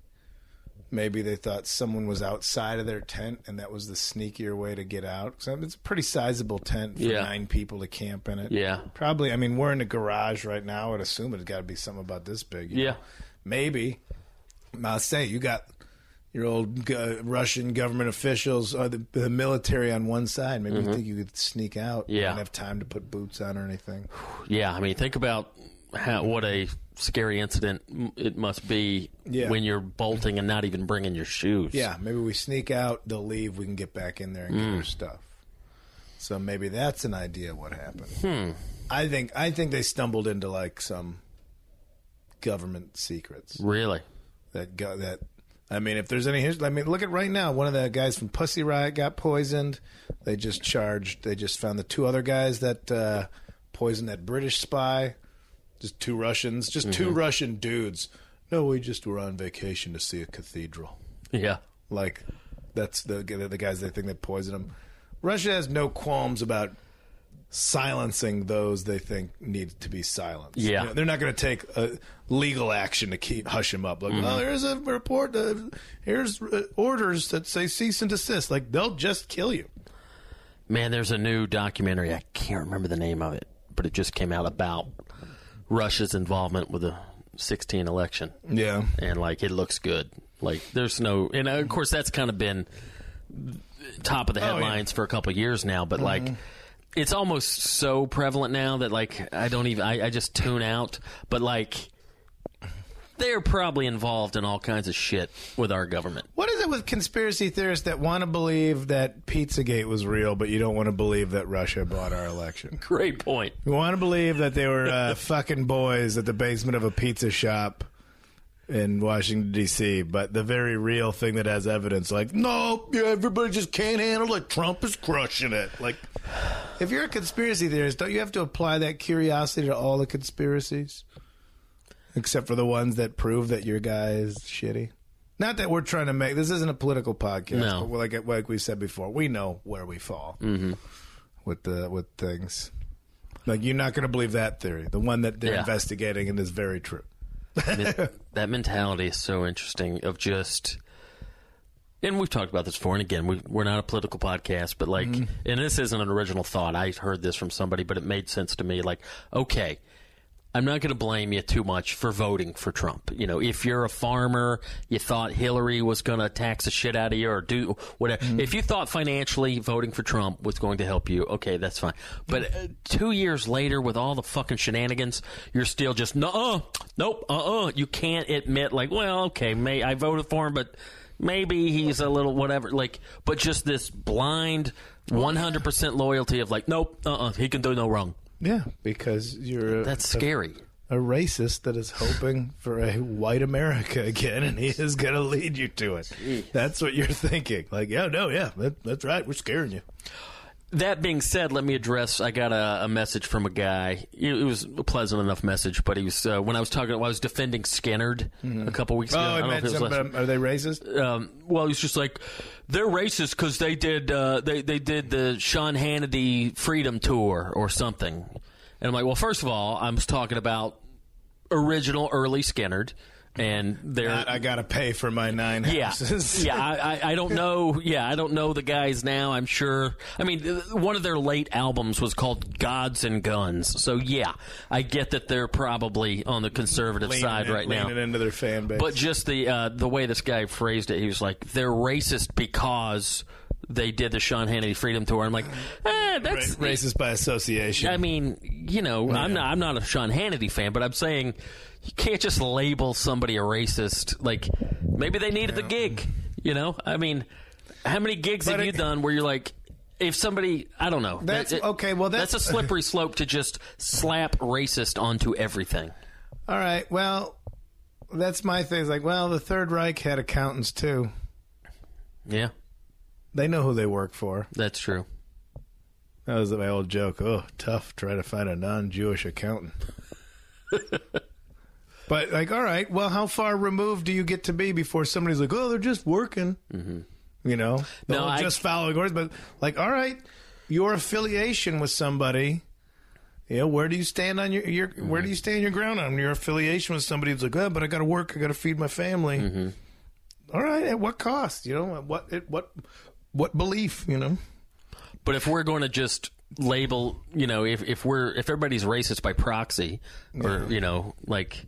Maybe they thought someone was outside of their tent, and that was the sneakier way to get out. 'Cause it's a pretty sizable tent for Yeah. nine people to camp in it. Yeah. probably. I mean, we're in a garage right now. I'd assume it's got to be something about this big. you Yeah. know? maybe. I'll say you got your old uh, Russian government officials or the, the military on one side. Maybe you think you could sneak out. You Mm-hmm. Yeah. don't have time to put boots on or anything. <sighs> yeah, I mean, think about how what a scary incident it must be Yeah. when you're bolting and not even bringing your shoes. Yeah, maybe we sneak out, they'll leave, we can get back in there and get Mm. our stuff. So maybe that's an idea of what happened. Hmm. I think I think they stumbled into like some government secrets really. that go, that I mean, if there's any history, I mean, look at right now. One of the guys from Pussy Riot got poisoned. They just charged. They just found the two other guys that uh, poisoned that British spy. Just two Russians. Just two Russian dudes. No, we just were on vacation to see a cathedral. Yeah. Like that's the the guys they think that poisoned him. Russia has no qualms about silencing those they think need to be silenced. Yeah. You know, they're not going to take uh, legal action to keep hush him up. Like, Mm-hmm. oh, here's a report. Uh, here's orders that say cease and desist. Like they'll just kill you. Man, there's a new documentary. I can't remember the name of it, but it just came out about Russia's involvement with the 16 election. Yeah. and like it looks good. Like there's no, and uh, of course that's kind of been top of the Oh, yeah. headlines for a couple of years now. But like, it's almost so prevalent now that like I don't even, I, I just tune out. But like, they're probably involved in all kinds of shit with our government. What is it with conspiracy theorists that want to believe that Pizzagate was real, but you don't want to believe that Russia bought our election? Great point. You want to believe that they were uh, fucking boys at the basement of a pizza shop in Washington D.C., but the very real thing that has evidence, like, no, yeah, everybody just can't handle it. Trump is crushing it. Like, if you're a conspiracy theorist, don't you have to apply that curiosity to all the conspiracies, except for the ones that prove that your guy is shitty? Not that we're trying to make this isn't a political podcast, No. but like like we said before, we know where we fall mm-hmm. with the with things. Like you're not going to believe that theory, the one that they're Yeah. investigating, and is very true. <laughs> That mentality is so interesting of just and we've talked about this before and again we, we're not a political podcast but like mm-hmm. and this isn't an original thought i heard this from somebody but it made sense to me like okay i'm not going to blame you too much for voting for trump. You know if you're a farmer you thought hillary was going to tax the shit out of you or do whatever. If you thought financially voting for trump was going to help you okay that's fine. But uh, two years later with all the fucking shenanigans you're still just no nope uh-uh. You can't admit like well okay may i voted for him but maybe he's a little whatever like but just this blind 100% loyalty of like nope uh-uh he can do no wrong Yeah, because you're a, that's scary a racist that is hoping for a white America again, and he is going to lead you to it. That's what you're thinking. Like, yeah, no, yeah, that, that's right. We're scaring you. That being said, let me address. I got a, a message from a guy. It, was a pleasant enough message, but he was uh, when I was talking. I was defending Skynyrd a couple weeks ago. Oh, I I don't know if it was mentioned, last- are they racist? um, well, he's just like they're racist because they did uh, they they did the Sean Hannity Freedom Tour or something, and I'm like, well, first of all, I was talking about original early Skynyrd, and they're Not, I got to pay for my nine houses. <laughs> yeah. I, I, I don't know. Yeah, I don't know the guys now. I'm sure. I mean, one of their late albums was called "Gods and Guns." So yeah, I get that they're probably on the conservative Leaning side in- right now. leaning into their fan base. But just the uh, the way this guy phrased it, he was like, "They're racist because they did the Sean Hannity Freedom Tour." I'm like, eh, that's Ra- racist by association. I mean, you know, I'm not I'm not a Sean Hannity fan, but I'm saying you can't just label somebody a racist. Like maybe they needed the gig. You know, I mean, how many gigs But have you done where you're like? If somebody, I don't know. That's- That- it- okay, well, that's- a slippery <laughs> slope to just slap racist onto everything. All right. Well, that's my thing. It's like, well, the Third Reich had accountants too. Yeah, They know who they work for. that's true. That was my old joke. Oh, tough trying to find a non-Jewish accountant. <laughs> but like, all right, well, how far removed do you get to be before somebody's like, oh, they're just working? Mm-hmm. You know, No, I- just following orders. But like, all right, your affiliation with somebody. You know, where do you stand on your, your where do you stand your ground on your affiliation with somebody who's like, oh, but I got to work, I got to feed my family. All right, at what cost? You know, at what at what what belief? You know. But if we're going to just label, you know, if if we're if everybody's racist by proxy, or you know, like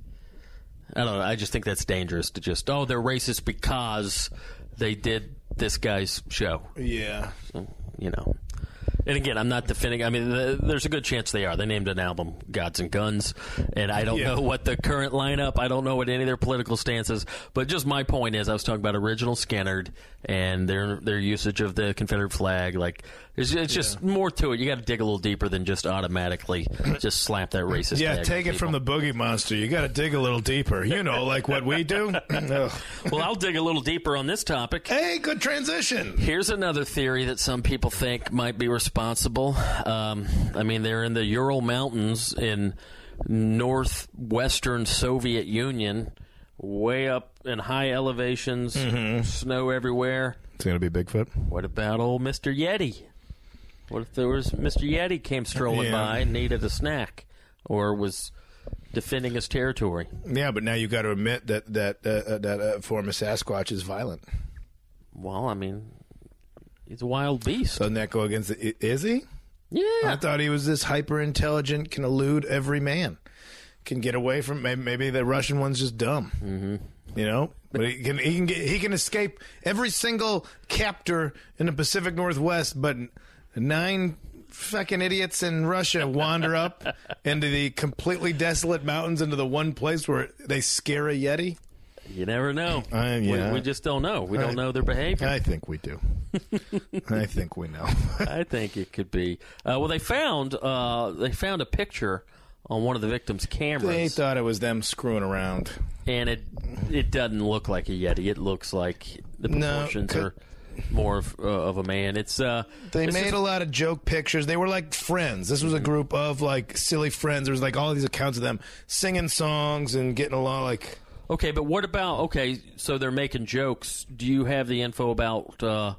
I don't know, I just think that's dangerous to just oh they're racist because they did this guy's show, Yeah. you know. And again, I'm not defending. I mean, th there's a good chance they are. They named an album "Gods and Guns," and I don't Yeah. know what the current lineup. I don't know what any of their political stances. But just my point is, I was talking about original Skynyrd and their their usage of the Confederate flag. Like, it's, it's just more to it. You got to dig a little deeper than just automatically just slap that racist. Yeah, take it from the boogie monster. You got to dig a little deeper. You know, like what we do. <laughs> Well, I'll dig a little deeper on this topic. hey, good transition. Here's another theory that some people think might be responsible. Um, I mean, they're in the Ural Mountains in northwestern Soviet Union, way up in high elevations, snow everywhere. It's gonna be Bigfoot. What about old Mr. Yeti? What if there was Mr. Yeti came strolling Yeah. by and needed a snack, or was defending his territory? Yeah, but now you got to admit that that uh, uh, that uh, form of Sasquatch is violent. Well, I mean, he's a wild beast. Doesn't that go against? The, i- is he? yeah, I thought he was this hyper intelligent, can elude every man, can get away from. Maybe, maybe the Russian one's just dumb. Mm-hmm. You know, but he can he can get, he can escape every single captor in the Pacific Northwest, but nine fucking idiots in Russia wander up <laughs> into the completely desolate mountains into the one place where they scare a yeti. You never know. Uh, We- yeah. we, just don't know. We I- don't know their behavior. I think we do. <laughs> I think we know. I think it could be. Uh, well, they found uh, they found a picture on one of the victims' cameras. they thought it was them screwing around. and it it doesn't look like a yeti. It looks like the proportions c- are more of, uh, of a man. It's uh, They made just- a lot of joke pictures. They were like friends. This was a group of like silly friends. There was like all these accounts of them singing songs and getting along. Like Okay, but what about okay? So they're making jokes. Do you have the info about uh,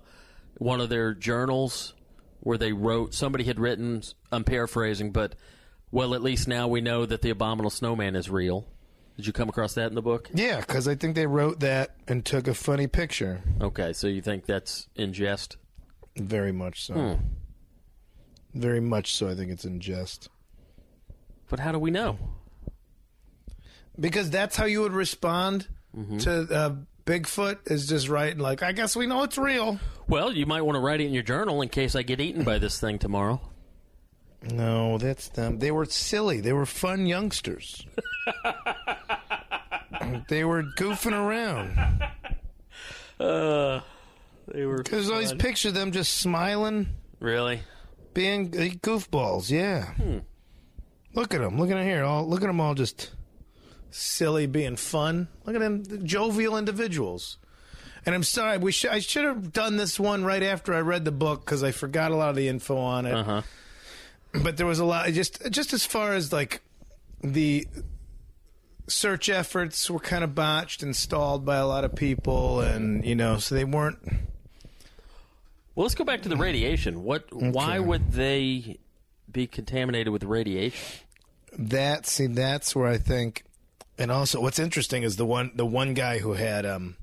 one of their journals where they wrote? Somebody had written. I'm paraphrasing, but well, at least now we know that the abominable snowman is real. Did you come across that in the book? yeah, because I think they wrote that and took a funny picture. Okay, so you think that's in jest? Very much so. Hmm. Very much so. I think it's in jest But how do we know? because that's how you would respond Mm-hmm. to uh, Bigfoot. Is just writing like, I guess we know it's real. Well, you might want to write it in your journal in case I get eaten by this thing tomorrow. No, that's them. They were silly. They were fun youngsters. <laughs> <laughs> they were goofing around. Uh, they were There's all these pictures of them just smiling, really. being uh, goofballs. Yeah. Look at them. Look at them here. All look at them all just silly, being fun. Look at them, jovial individuals. And I'm sorry, we sh- I should have done this one right after I read the book because I forgot a lot of the info on it. Uh-huh. But there was a lot. Just just as far as like the search efforts were kind of botched and stalled by a lot of people, and you know, so they weren't. Well, let's go back to the radiation. What? Why would they be contaminated with radiation? That see, that's where I think, and also what's interesting is the one the one guy who had um,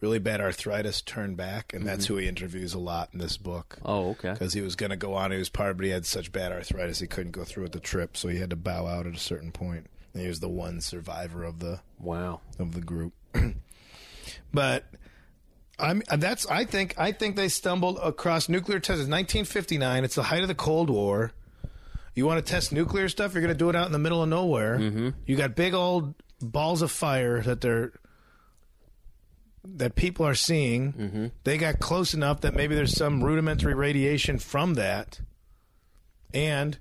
really bad arthritis turned back, and that's who he interviews a lot in this book. Oh, okay. Because he was going to go on, he was part, but he had such bad arthritis he couldn't go through with the trip, so he had to bow out at a certain point. And he was the one survivor of the Wow. of the group. <clears throat> but I'm that's I think I think they stumbled across nuclear tests. It's 1959. It's the height of the Cold War. You want to test nuclear stuff? You're going to do it out in the middle of nowhere. Mm-hmm. You got big old balls of fire that they're that people are seeing. Mm-hmm. They got close enough that maybe there's some rudimentary radiation from that, and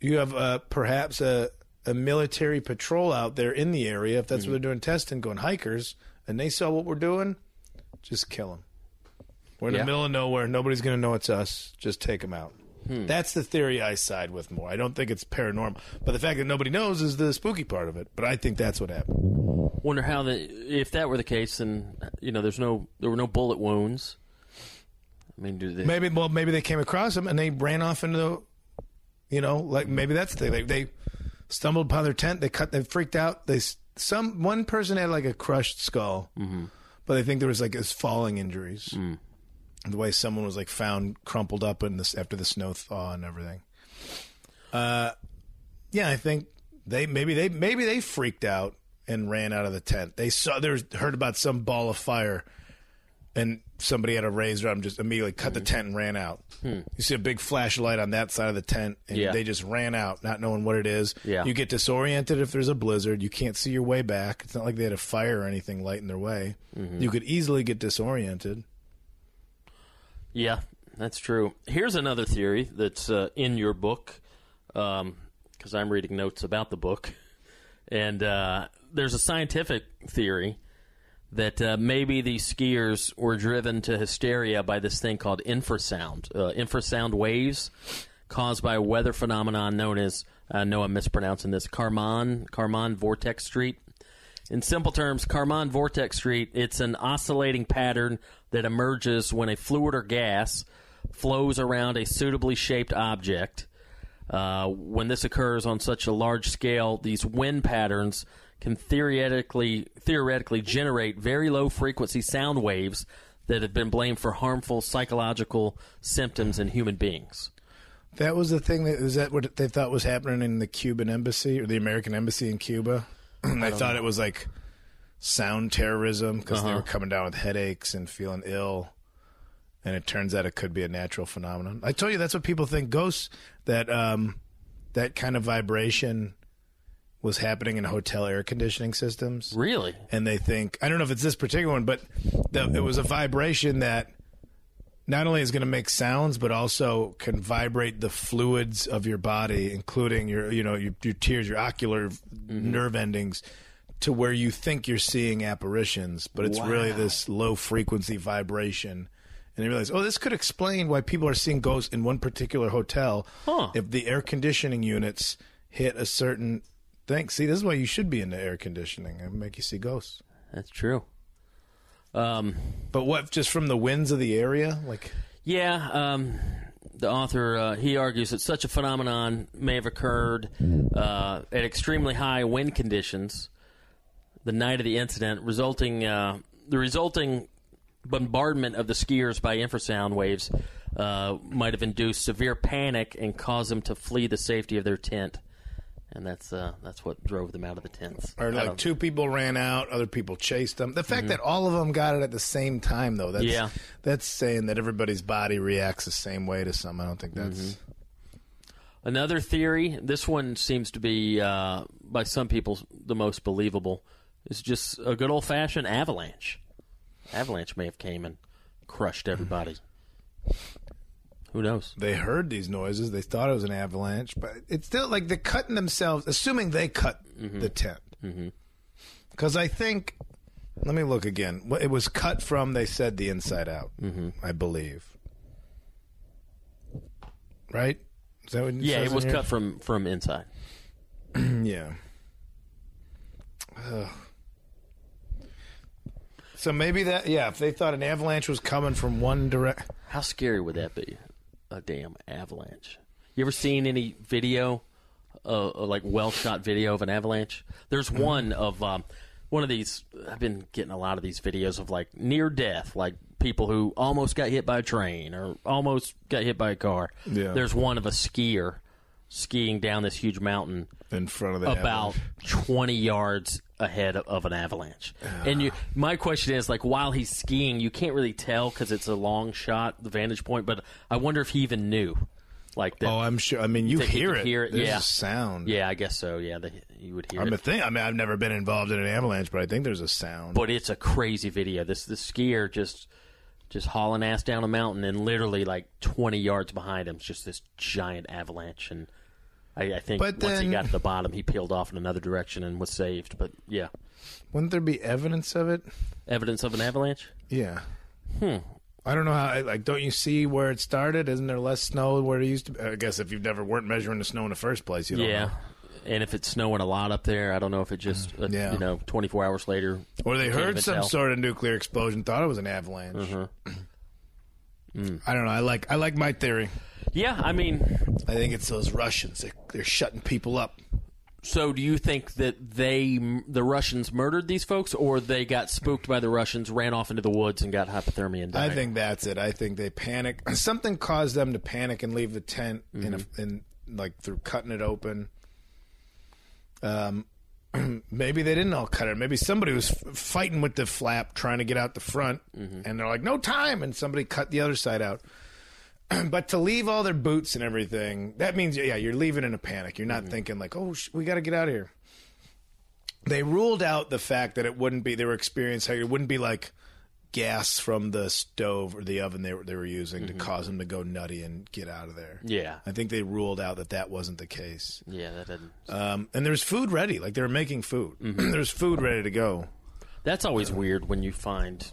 you have uh, perhaps a a military patrol out there in the area. If that's what they're doing testing, going hikers, and they saw what we're doing, just kill them. We're in Yeah. the middle of nowhere. Nobody's going to know it's us. Just take them out. That's the theory I side with more. I don't think it's paranormal, but the fact that nobody knows is the spooky part of it. But I think that's what happened. Wonder how the if that were the case, then you know, there's no there were no bullet wounds. I mean, do they? Maybe well, maybe they came across them and they ran off into the, you know, like maybe that's the thing. They, they stumbled upon their tent. They cut. They freaked out. They some one person had like a crushed skull, but they think there was like his falling injuries. The way someone was like found crumpled up in this after the snow thaw and everything. Uh, yeah, I think they maybe they maybe they freaked out and ran out of the tent. They saw there heard about some ball of fire and somebody had a razor I'm just immediately cut the tent and ran out. You see a big flashlight on that side of the tent, and Yeah. they just ran out, not knowing what it is. Yeah. You get disoriented if there's a blizzard. You can't see your way back. It's not like they had a fire or anything lighting their way. You could easily get disoriented. Yeah, that's true. Here's another theory that's uh, in your book, because I'm reading notes about the book, and uh, there's a scientific theory that uh, maybe these skiers were driven to hysteria by this thing called infrasound, uh, infrasound waves caused by a weather phenomenon known as I know I'm mispronouncing this Karman Karman vortex street. In simple terms, Karman vortex street, it's an oscillating pattern that emerges when a fluid or gas flows around a suitably shaped object. Uh, when this occurs on such a large scale, these wind patterns can theoretically theoretically generate very low frequency sound waves that have been blamed for harmful psychological symptoms in human beings. That was the thing. That is that what they thought was happening in the Cuban embassy or the American embassy in Cuba? <clears throat> they thought it was like sound terrorism because they were coming down with headaches and feeling ill. And it turns out it could be a natural phenomenon. I told you that's what people think ghosts that um, that kind of vibration was happening in hotel air conditioning systems Really? and they think I don't know if it's this particular one, but the, it was a vibration that not only is going to make sounds, but also can vibrate the fluids of your body, including your you know your, your tears, your ocular mm-hmm. nerve endings, to where you think you're seeing apparitions, but it's really this low frequency vibration. And they realize, oh, this could explain why people are seeing ghosts in one particular hotel. Huh. If the air conditioning units hit a certain thing. See, this is why you should be into air conditioning and make you see ghosts. That's true. Um, But what? Just from the winds of the area, like Yeah, um, the author uh, he argues that such a phenomenon may have occurred uh, at extremely high wind conditions the night of the incident, resulting uh, the resulting bombardment of the skiers by infrasound waves uh, might have induced severe panic and caused them to flee the safety of their tent, and that's uh, that's what drove them out of the tents. or like two people ran out, other people chased them. The fact that all of them got it at the same time, though, that's Yeah. that's saying that everybody's body reacts the same way to some. I don't think that's. Another theory, this one seems to be, uh, by some people, the most believable, is just a good old fashioned avalanche. Avalanche may have came and crushed everybody. Who knows? They heard these noises. They thought it was an avalanche, but it's still like they're cutting themselves, assuming they cut mm-hmm. the tent. Mm-hmm. Because I think, let me look again. It was cut from, they said, the inside out, mm-hmm. I believe. Right? Is that what Yeah, it was cut from from inside. <clears throat> Yeah. Ugh. So maybe that, yeah, if they thought an avalanche was coming from one direct. How scary would that be? A damn avalanche. You ever seen any video, uh, uh, like well shot video of an avalanche? There's one of um, one of these. I've been getting a lot of these videos of like near death, like people who almost got hit by a train or almost got hit by a car. Yeah. There's one of a skier skiing down this huge mountain in front of the about avalanche. 20 yards ahead of, of an avalanche. And you, my question is, like, while he's skiing, you can't really tell because it's a long shot, the vantage point. But I wonder if he even knew, like that. Oh, I'm sure. I mean, you Think hear could it. hear it? There's Yeah. a sound. yeah, I guess so. Yeah, the, you would hear I'm a thing. I mean, I've never been involved in an avalanche, but I think there's a sound. But it's a crazy video. This this skier just just hauling ass down a mountain, and literally like 20 yards behind him is just this giant avalanche. And I, I think But once he got to the bottom, he peeled off in another direction and was saved. But yeah, Wouldn't there be evidence of it? evidence of an avalanche. Yeah. Hmm. I don't know how. Like, don't you see where it started? Isn't there less snow where it used to? be? I guess if you've never weren't measuring the snow in the first place, you don't Yeah. know. And if it's snowing a lot up there, I don't know if it just, uh, Yeah. you know, 24 hours later. Or they heard some tell. sort of nuclear explosion, thought it was an avalanche. Mm-hmm. Mm. <clears throat> I don't know. I like I like my theory. Yeah, I mean, I think it's those Russians. They're, they're shutting people up. so do you think that they, the Russians, murdered these folks, or they got spooked by the Russians, ran off into the woods, and got hypothermia and died? I think that's it. I think they panic. <clears throat> Something caused them to panic and leave the tent in, Mm-hmm. a, in like through cutting it open. Um, <clears throat> maybe they didn't all cut it. Maybe somebody was f- fighting with the flap trying to get out the front, Mm-hmm. and they're like, "No time!" And somebody cut the other side out. <clears throat> but to leave all their boots and everything, that means yeah, you're leaving in a panic. You're not Mm-hmm. thinking like, "Oh, sh- we got to get out of here." They ruled out the fact that it wouldn't be. They were experiencing how it wouldn't be like gas from the stove or the oven they were they were using to cause them to go nutty and get out of there. Mm-hmm. Yeah. I think they ruled out that that wasn't the case. Yeah, that doesn't. Um, and there was food ready, like they were making food. Mm-hmm. <clears throat> there was food ready to go. That's always weird when you find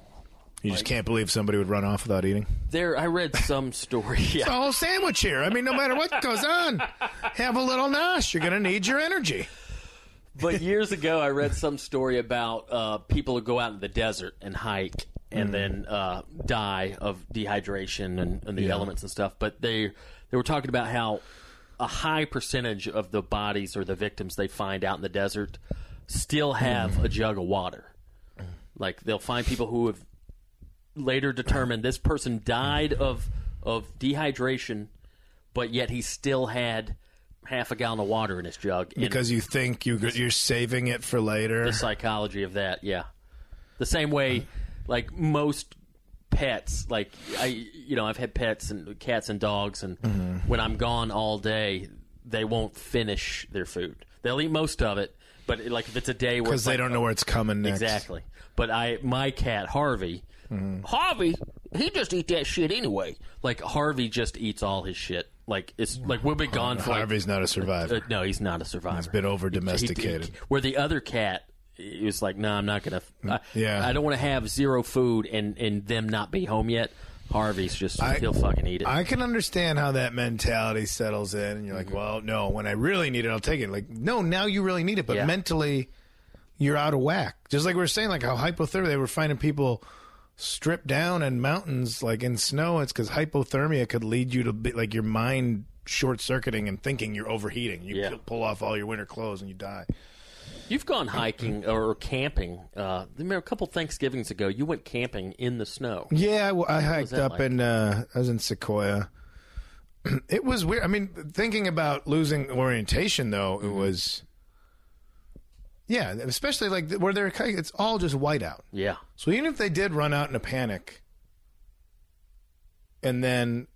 You just can't believe somebody would run off without eating. there. I read some story. It's a Yeah, whole sandwich here. I mean, no matter what goes on, have a little nosh. You're going to need your energy. but years ago, I read some story about uh, people who go out in the desert and hike and then uh, die of dehydration and, and the elements and stuff. But they they were talking about how a high percentage of the bodies or the victims they find out in the desert still have a jug of water. Like they'll find people who have later determined this person died of of dehydration, but yet he still had half a gallon of water in his jug. And Because you think you, you're saving it for later. the psychology of that, yeah. The same way, like most pets, like I, you know, I've had pets and cats and dogs, and Mm-hmm. when I'm gone all day, they won't finish their food. They'll eat most of it, but it, like if it's a day where Because they like- don't know where it's coming next. exactly. But I, my cat Harvey, Mm-hmm. Harvey, he just eat that shit anyway. Like Harvey just eats all his shit. Like it's like we'll be gone for like Harvey's not a uh, survivor. no, he's not a survivor. He's been over domesticated. Where the other cat is like, "No, I'm not gonna. I, Yeah. I don't want to have zero food and and them not be home yet." Harvey's just I- he'll fucking eat it. I can understand how that mentality settles in, and you're like, Mm-hmm. well, no, when I really need it, I'll take it. Like, no, now you really need it, but Yeah. mentally, you're out of whack. Just like we were saying, like how hypothermia, they were finding people stripped down in mountains, like in snow. It's because hypothermia could lead you to be like your mind short circuiting and thinking you're overheating. You Yeah. pull off all your winter clothes and you die. You've gone hiking or camping. Uh, remember a couple Thanksgivings ago, you went camping in the snow. Yeah, I, I hiked up like? in. Uh, I was in Sequoia. <clears throat> it was weird. I mean, thinking about losing orientation, though, Mm-hmm. it was. Yeah, especially like where they're. It's all just white out. Yeah, So even if they did run out in a panic, and then,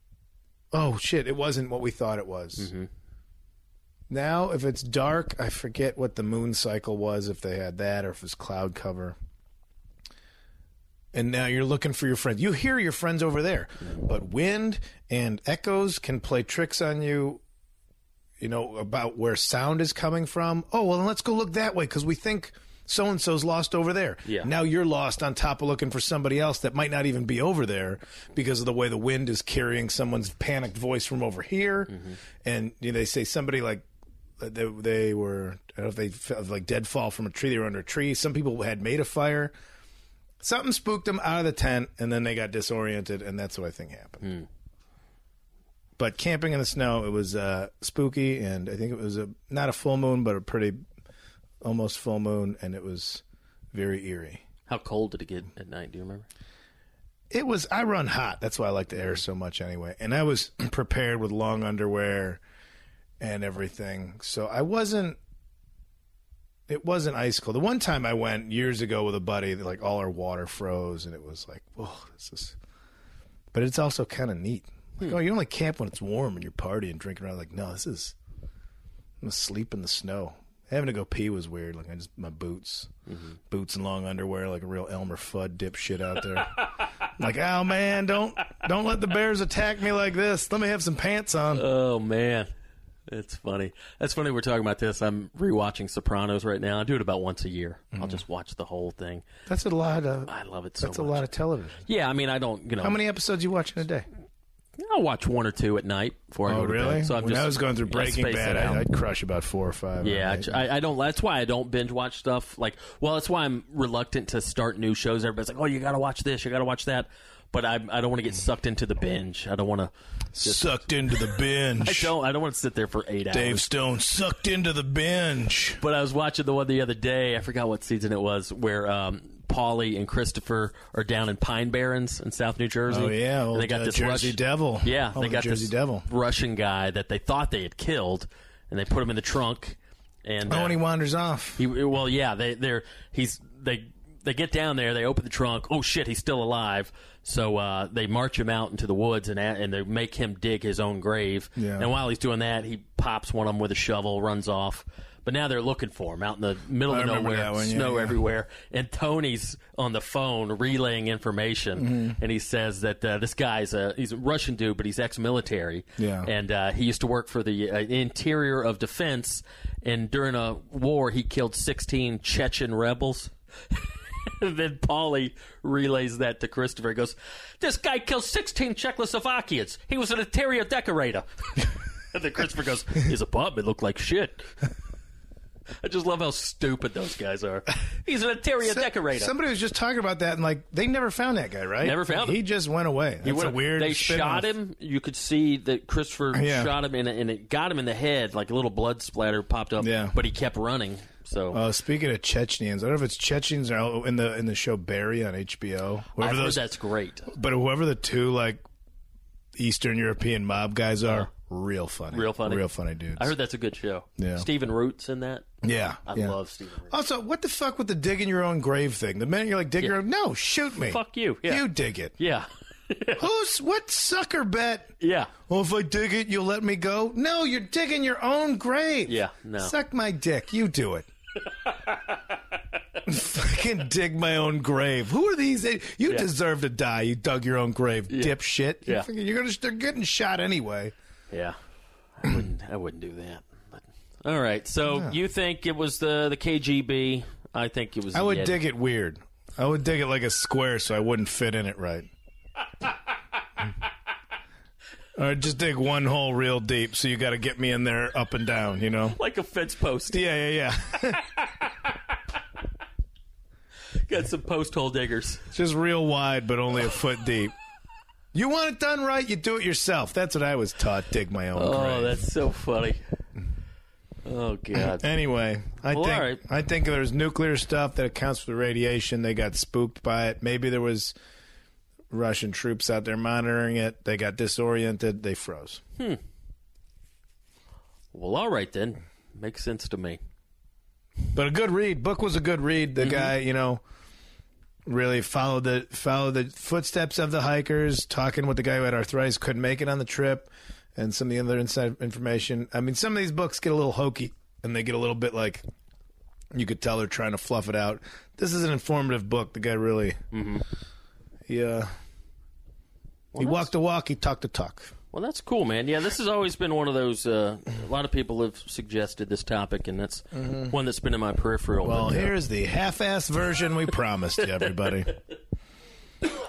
oh shit, it wasn't what we thought it was. Mm-hmm. Now, if it's dark, I forget what the moon cycle was, if they had that, or if it was cloud cover. And now you're looking for your friends. You hear your friends over there, but wind and echoes can play tricks on you. You know about where sound is coming from. Oh well, then let's go look that way because we think so and so's lost over there. Yeah. Now you're lost on top of looking for somebody else that might not even be over there because of the way the wind is carrying someone's panicked voice from over here. Mm-hmm. And you know, they say somebody like they, they were I don't know if they felt like dead fall from a tree. They were under a tree. Some people had made a fire. Something spooked them out of the tent, and then they got disoriented, and that's what I think happened. Hmm. But camping in the snow, it was uh, spooky, and I think it was a not a full moon, but a pretty almost full moon, and it was very eerie. how cold did it get at night? Do you remember? It was. I run hot. That's why I like the air so much, anyway. And I was <clears throat> prepared with long underwear and everything, so I wasn't. It wasn't ice cold. The one time I went years ago with a buddy, like all our water froze, and it was like, whoa, this is. But it's also kind of neat. Like, oh, you only camp when it's warm and you're partying, drinking around. Like, no, this is. I'm gonna sleep in the snow. Having to go pee was weird. Like I just my boots, mm-hmm. boots and long underwear, like a real Elmer Fudd dipshit out there. <laughs> like, oh man, don't don't let the bears attack me like this. Let me have some pants on. Oh man, It's funny. That's funny. We're talking about this. I'm rewatching Sopranos right now. I do it about once a year. I'll mm-hmm. just watch the whole thing. That's a lot of. I love it so That's a lot of television. Yeah, I mean, I don't. You know, How many episodes you watch in a day? I'll watch one or two at night before I Oh, go to really? bed. So I'm when just I was going through I Breaking space Bad, out. I, I'd crush about four or five. Yeah. I, I don't. That's why I don't binge watch stuff. Like, well, that's why I'm reluctant to start new shows. Everybody's like, "Oh, you got to watch this, you got to watch that," but I, I don't want to get sucked into the binge. I don't want to. sucked into the <laughs> binge. I don't. I don't want to sit there for eight Dave hours. Stone sucked into the binge. But I was watching the one the other day. I forgot what season it was, where um, Paulie and Christopher are down in Pine Barrens in South New Jersey. Oh yeah, And old, they got uh, this Jersey Russian, Devil. Yeah, oh, they the got Jersey this Devil. Russian guy that they thought they had killed, and they put him in the trunk. And Oh, uh, and he wanders off. He, well, yeah, they they're he's they they get down there, they open the trunk. Oh shit, he's still alive. So uh, they march him out into the woods and and they make him dig his own grave. Yeah. And while he's doing that, he pops one of them with a shovel, runs off. But now they're looking for him out in the middle I of nowhere, one, yeah, snow yeah. everywhere. And Tony's on the phone relaying information, Mm-hmm. and he says that uh, this guy's a he's a Russian dude, but he's ex-military. Yeah. And uh, he used to work for the uh, interior of defense, and during a war, he killed 16 Chechen rebels. and <laughs> then Paulie relays that to Christopher. He goes, This guy killed 16 Czechoslovakians. He was an interior decorator. <laughs> and then Christopher goes, His apartment looked like shit. <laughs> I just love how stupid those guys are. He's an interior <laughs> So- decorator. Somebody was just talking about that, and like they never found that guy, right? Never found him. He just went away. That's He a weird. They spin-off. shot him. You could see that Christopher Yeah. shot him, and, and it got him in the head. Like a little blood splatter popped up. Yeah. But he kept running. So Uh, speaking of Chechens, I don't know if it's Chechens or in the in the show Barry on HBO. Whoever I've heard those, that's great. but whoever the two like Eastern European mob guys are, real funny, Real funny. real funny dudes. I heard that's a good show. Yeah. Stephen Root's in that. Yeah, I yeah. love Stephen Root. Also, what the fuck with the digging your own grave thing? The minute you're like dig your own, no, shoot me. Fuck you. Yeah. You dig it. Yeah. <laughs> Who's what sucker bet? Yeah. Well, if I dig it, you'll let me go. No, you're digging your own grave. Yeah, no. Suck my dick. You do it. <laughs> Fucking dig my own grave. Who are these? You Yeah. deserve to die. You dug your own grave, dipshit. Yeah. You're, you're gonna. They're getting shot anyway. Yeah. I wouldn't. I wouldn't do that. But all right. So you think it was the the KGB? I think it was. The I would Yeti. dig it weird. I would dig it like a square, so I wouldn't fit in it right. <laughs> or just dig one hole real deep, so you got to get me in there up and down. You know. like a fence post. Yeah, yeah, yeah. <laughs> Got some post hole diggers. Just real wide, but only a foot deep. You want it done right, you do it yourself. That's what I was taught. Dig my own Oh, grave. that's so funny. Oh God. <laughs> Anyway, I Well, think right. I think there's nuclear stuff that accounts for the radiation. They got spooked by it. Maybe there was Russian troops out there monitoring it. They got disoriented. They froze. Hmm. Well, all right then. Makes sense to me. But a good read. Book was a good read. Mm-hmm. The guy, you know, really followed the followed the footsteps of the hikers. Talking with the guy who had arthritis, couldn't make it on the trip, and some of the other inside information. I mean, some of these books get a little hokey, and they get a little bit like you could tell they're trying to fluff it out. This is an informative book. The guy really, Mm-hmm. he uh, he walked the walk, he talked the talk. Well, that's cool, man. Yeah, this has always been one of those. Uh, a lot of people have suggested this topic, and that's one that's been in my peripheral. Mm-hmm. Well, uh, here's the half-ass version we promised you, everybody.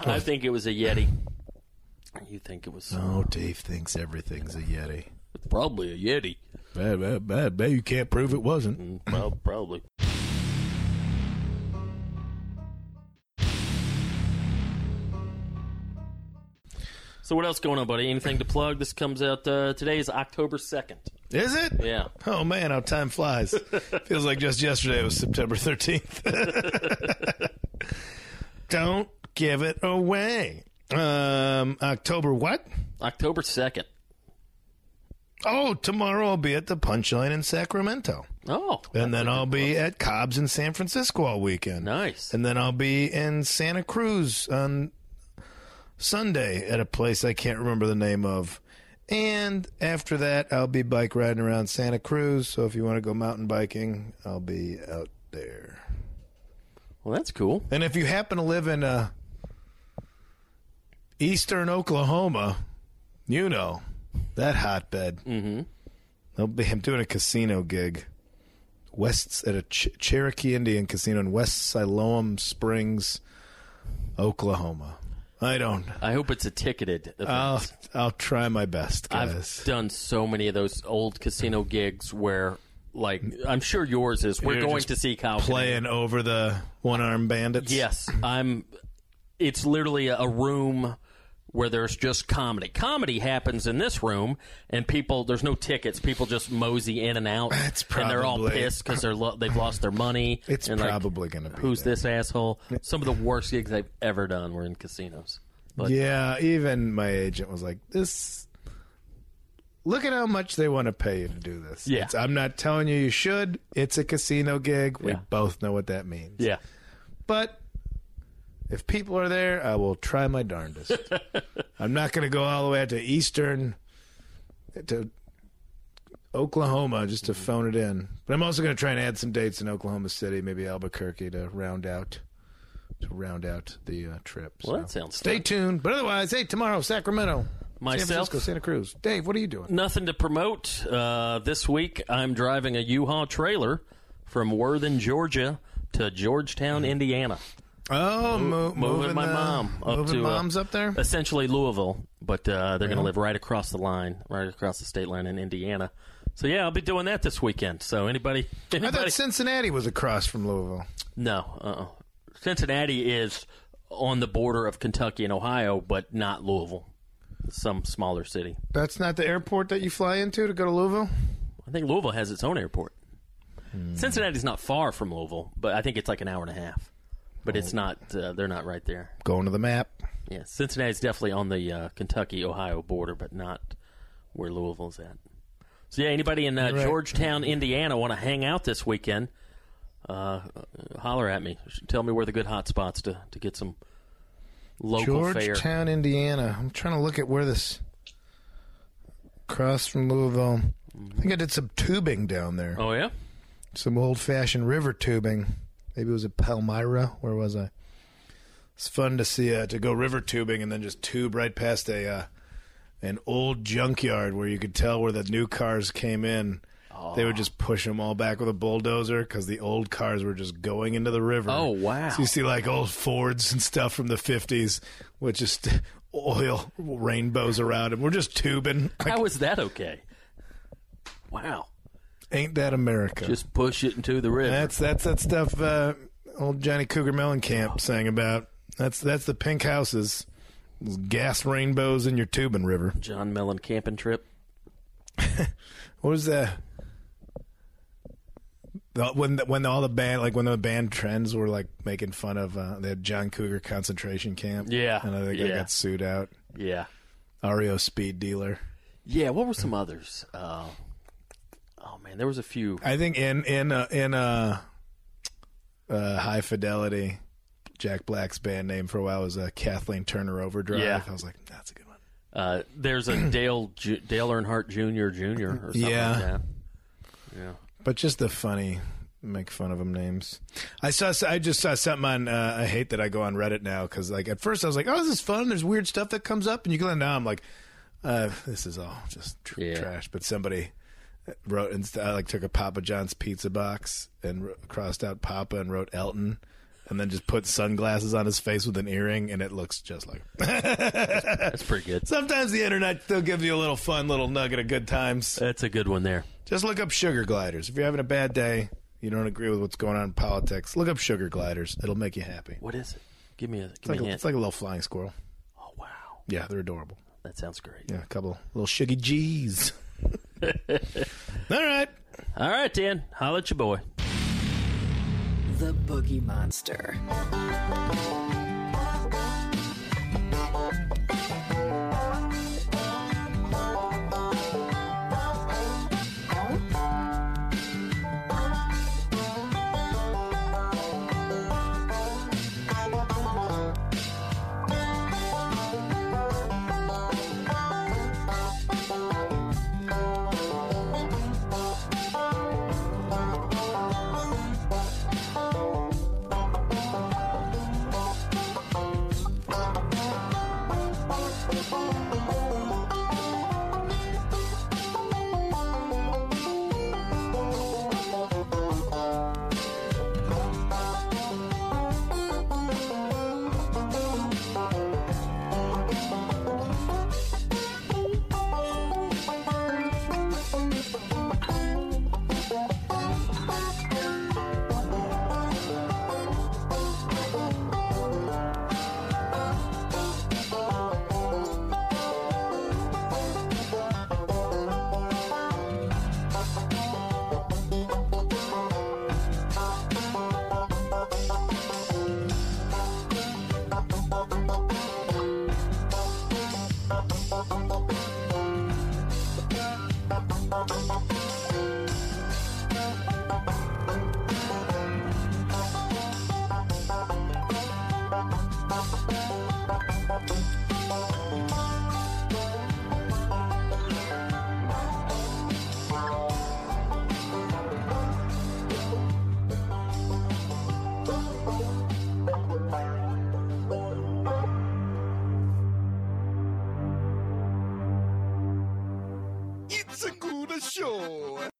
I think it was a Yeti. You think it was Oh, Dave thinks everything's a Yeti. probably a Yeti? Bad, bad, bad, bad. You can't prove it wasn't. Mm, prob- probably. So what else going on, buddy? Anything to plug? This comes out uh, today is October second. Is it? Yeah. Oh man, how time flies. <laughs> Feels like just yesterday it was September 13th. <laughs> Don't give it away. Um, October what? October second. Oh, tomorrow I'll be at the Punchline in Sacramento. Oh, And then I'll be at Cobb's in San Francisco all weekend. nice. And then I'll be in Santa Cruz on Sunday at a place I can't remember the name of. And after that, I'll be bike riding around Santa Cruz. So if you want to go mountain biking, I'll be out there. Well, that's cool. And if you happen to live in uh, eastern Oklahoma, you know that hotbed. Mm-hmm. I'll be, I'm doing a casino gig. West at a Ch- Cherokee Indian casino in West Siloam Springs, Oklahoma. I don't. I hope it's a ticketed event. I'll I'll try my best, guys. I've done so many of those old casino gigs where, like, I'm sure yours is. We're You're going just to see Kyle Playing over the one armed bandits. Yes, I'm. It's literally a, a room where there's just comedy. Comedy happens in this room, and people there's no tickets. People just mosey in and out, That's and they're all pissed because they're lo- they've lost their money. <laughs> It's and, like, probably going to be. who's that. this asshole? Some of the worst gigs I've ever done were in casinos. But yeah, even my agent was like, "This. Look at how much they want to pay you to do this. Yeah. It's- I'm not telling you you should. It's a casino gig. We Yeah. both know what that means. yeah, But if people are there, I will try my darndest. <laughs> I'm not going to go all the way out to Eastern, to Oklahoma just to phone it in. But I'm also going to try and add some dates in Oklahoma City, maybe Albuquerque to round out to round out the uh, trip. well, So that sounds stay fun. tuned. But otherwise, hey, tomorrow Sacramento, San Myself? Francisco, Santa Cruz. Dave, what are you doing? Nothing to promote. Uh, this week, I'm driving a U-Haul trailer from Worthen, Georgia, to Georgetown, Indiana. Oh, mo- moving moving my uh, mom up moving to, uh, moms up there. essentially Louisville, but uh, they're going to live right across the line, right across the state line in Indiana. So yeah, I'll be doing that this weekend. So anybody, I anybody thought Cincinnati was across from Louisville. no, uh-uh. Cincinnati is on the border of Kentucky and Ohio, but not Louisville. Some smaller city. That's not the airport that you fly into to go to Louisville. I think Louisville has its own airport. Cincinnati's not far from Louisville, but I think it's like an hour and a half. But it's not. Uh, they're not right there. Going to the map. Yeah, Cincinnati's definitely on the uh, Kentucky Ohio border, but not where Louisville's at. So yeah, anybody in uh, Right. Georgetown, Indiana, want to hang out this weekend? Uh, holler at me. Tell me where the good hot spots to to get some local fare. Georgetown, Indiana. I'm trying to look at where this across from Louisville. I think I did some tubing down there. Oh yeah, Some old fashioned river tubing. Maybe it was at Palmyra. Where was I? It's fun to see uh, to go river tubing and then just tube right past a uh, an old junkyard where you could tell where the new cars came in. They would just push them all back with a bulldozer because the old cars were just going into the river. Oh, wow. So you see like old Fords and stuff from the fifties with just <laughs> oil rainbows around them. We're just tubing. Like, how is that okay? Wow, ain't that America? just push it into the river. That's that's that stuff uh, old Johnny Cougar Mellencamp sang about. That's that's the pink houses, Those gas rainbows in your tubing river. John Mellon camping trip. <laughs> What was that? The, when when all the band like when the band trends were like making fun of uh, they had John Cougar concentration camp. Yeah, and I think they yeah. got sued out. Yeah, REO Speedealer. yeah. What were some others? Uh, oh man, there was a few. I think in in uh, in uh, uh, High Fidelity, Jack Black's band name for a while was uh, Kathleen Turner Overdrive. Yeah. I was like, that's a good one. Uh, there's a <clears throat> Dale Ju- Dale Earnhardt Jr. Jr. or something Yeah. like that. Yeah. But just the funny make fun of them names. I saw. I just saw something on. Uh, I hate that I go on Reddit now because like at first I was like, oh, this is fun. There's weird stuff that comes up, and you go now I'm like, uh, this is all just tr- Yeah. trash. But somebody wrote instead. I like took a Papa John's pizza box and crossed out Papa and wrote Elton. And then just put sunglasses on his face with an earring, and it looks just like. <laughs> That's pretty good. Sometimes the internet still gives you a little fun little nugget of good times. That's a good one there. Just look up sugar gliders. If you're having a bad day, you don't agree with what's going on in politics, look up sugar gliders. It'll make you happy. What is it? Give me a give It's like, me a, a it's like a little flying squirrel. oh wow, Yeah, they're adorable. that sounds great. Yeah, a couple little shuggy G's. <laughs> <laughs> All right. All right, Dan, holla at your boy. The Boogie Monster.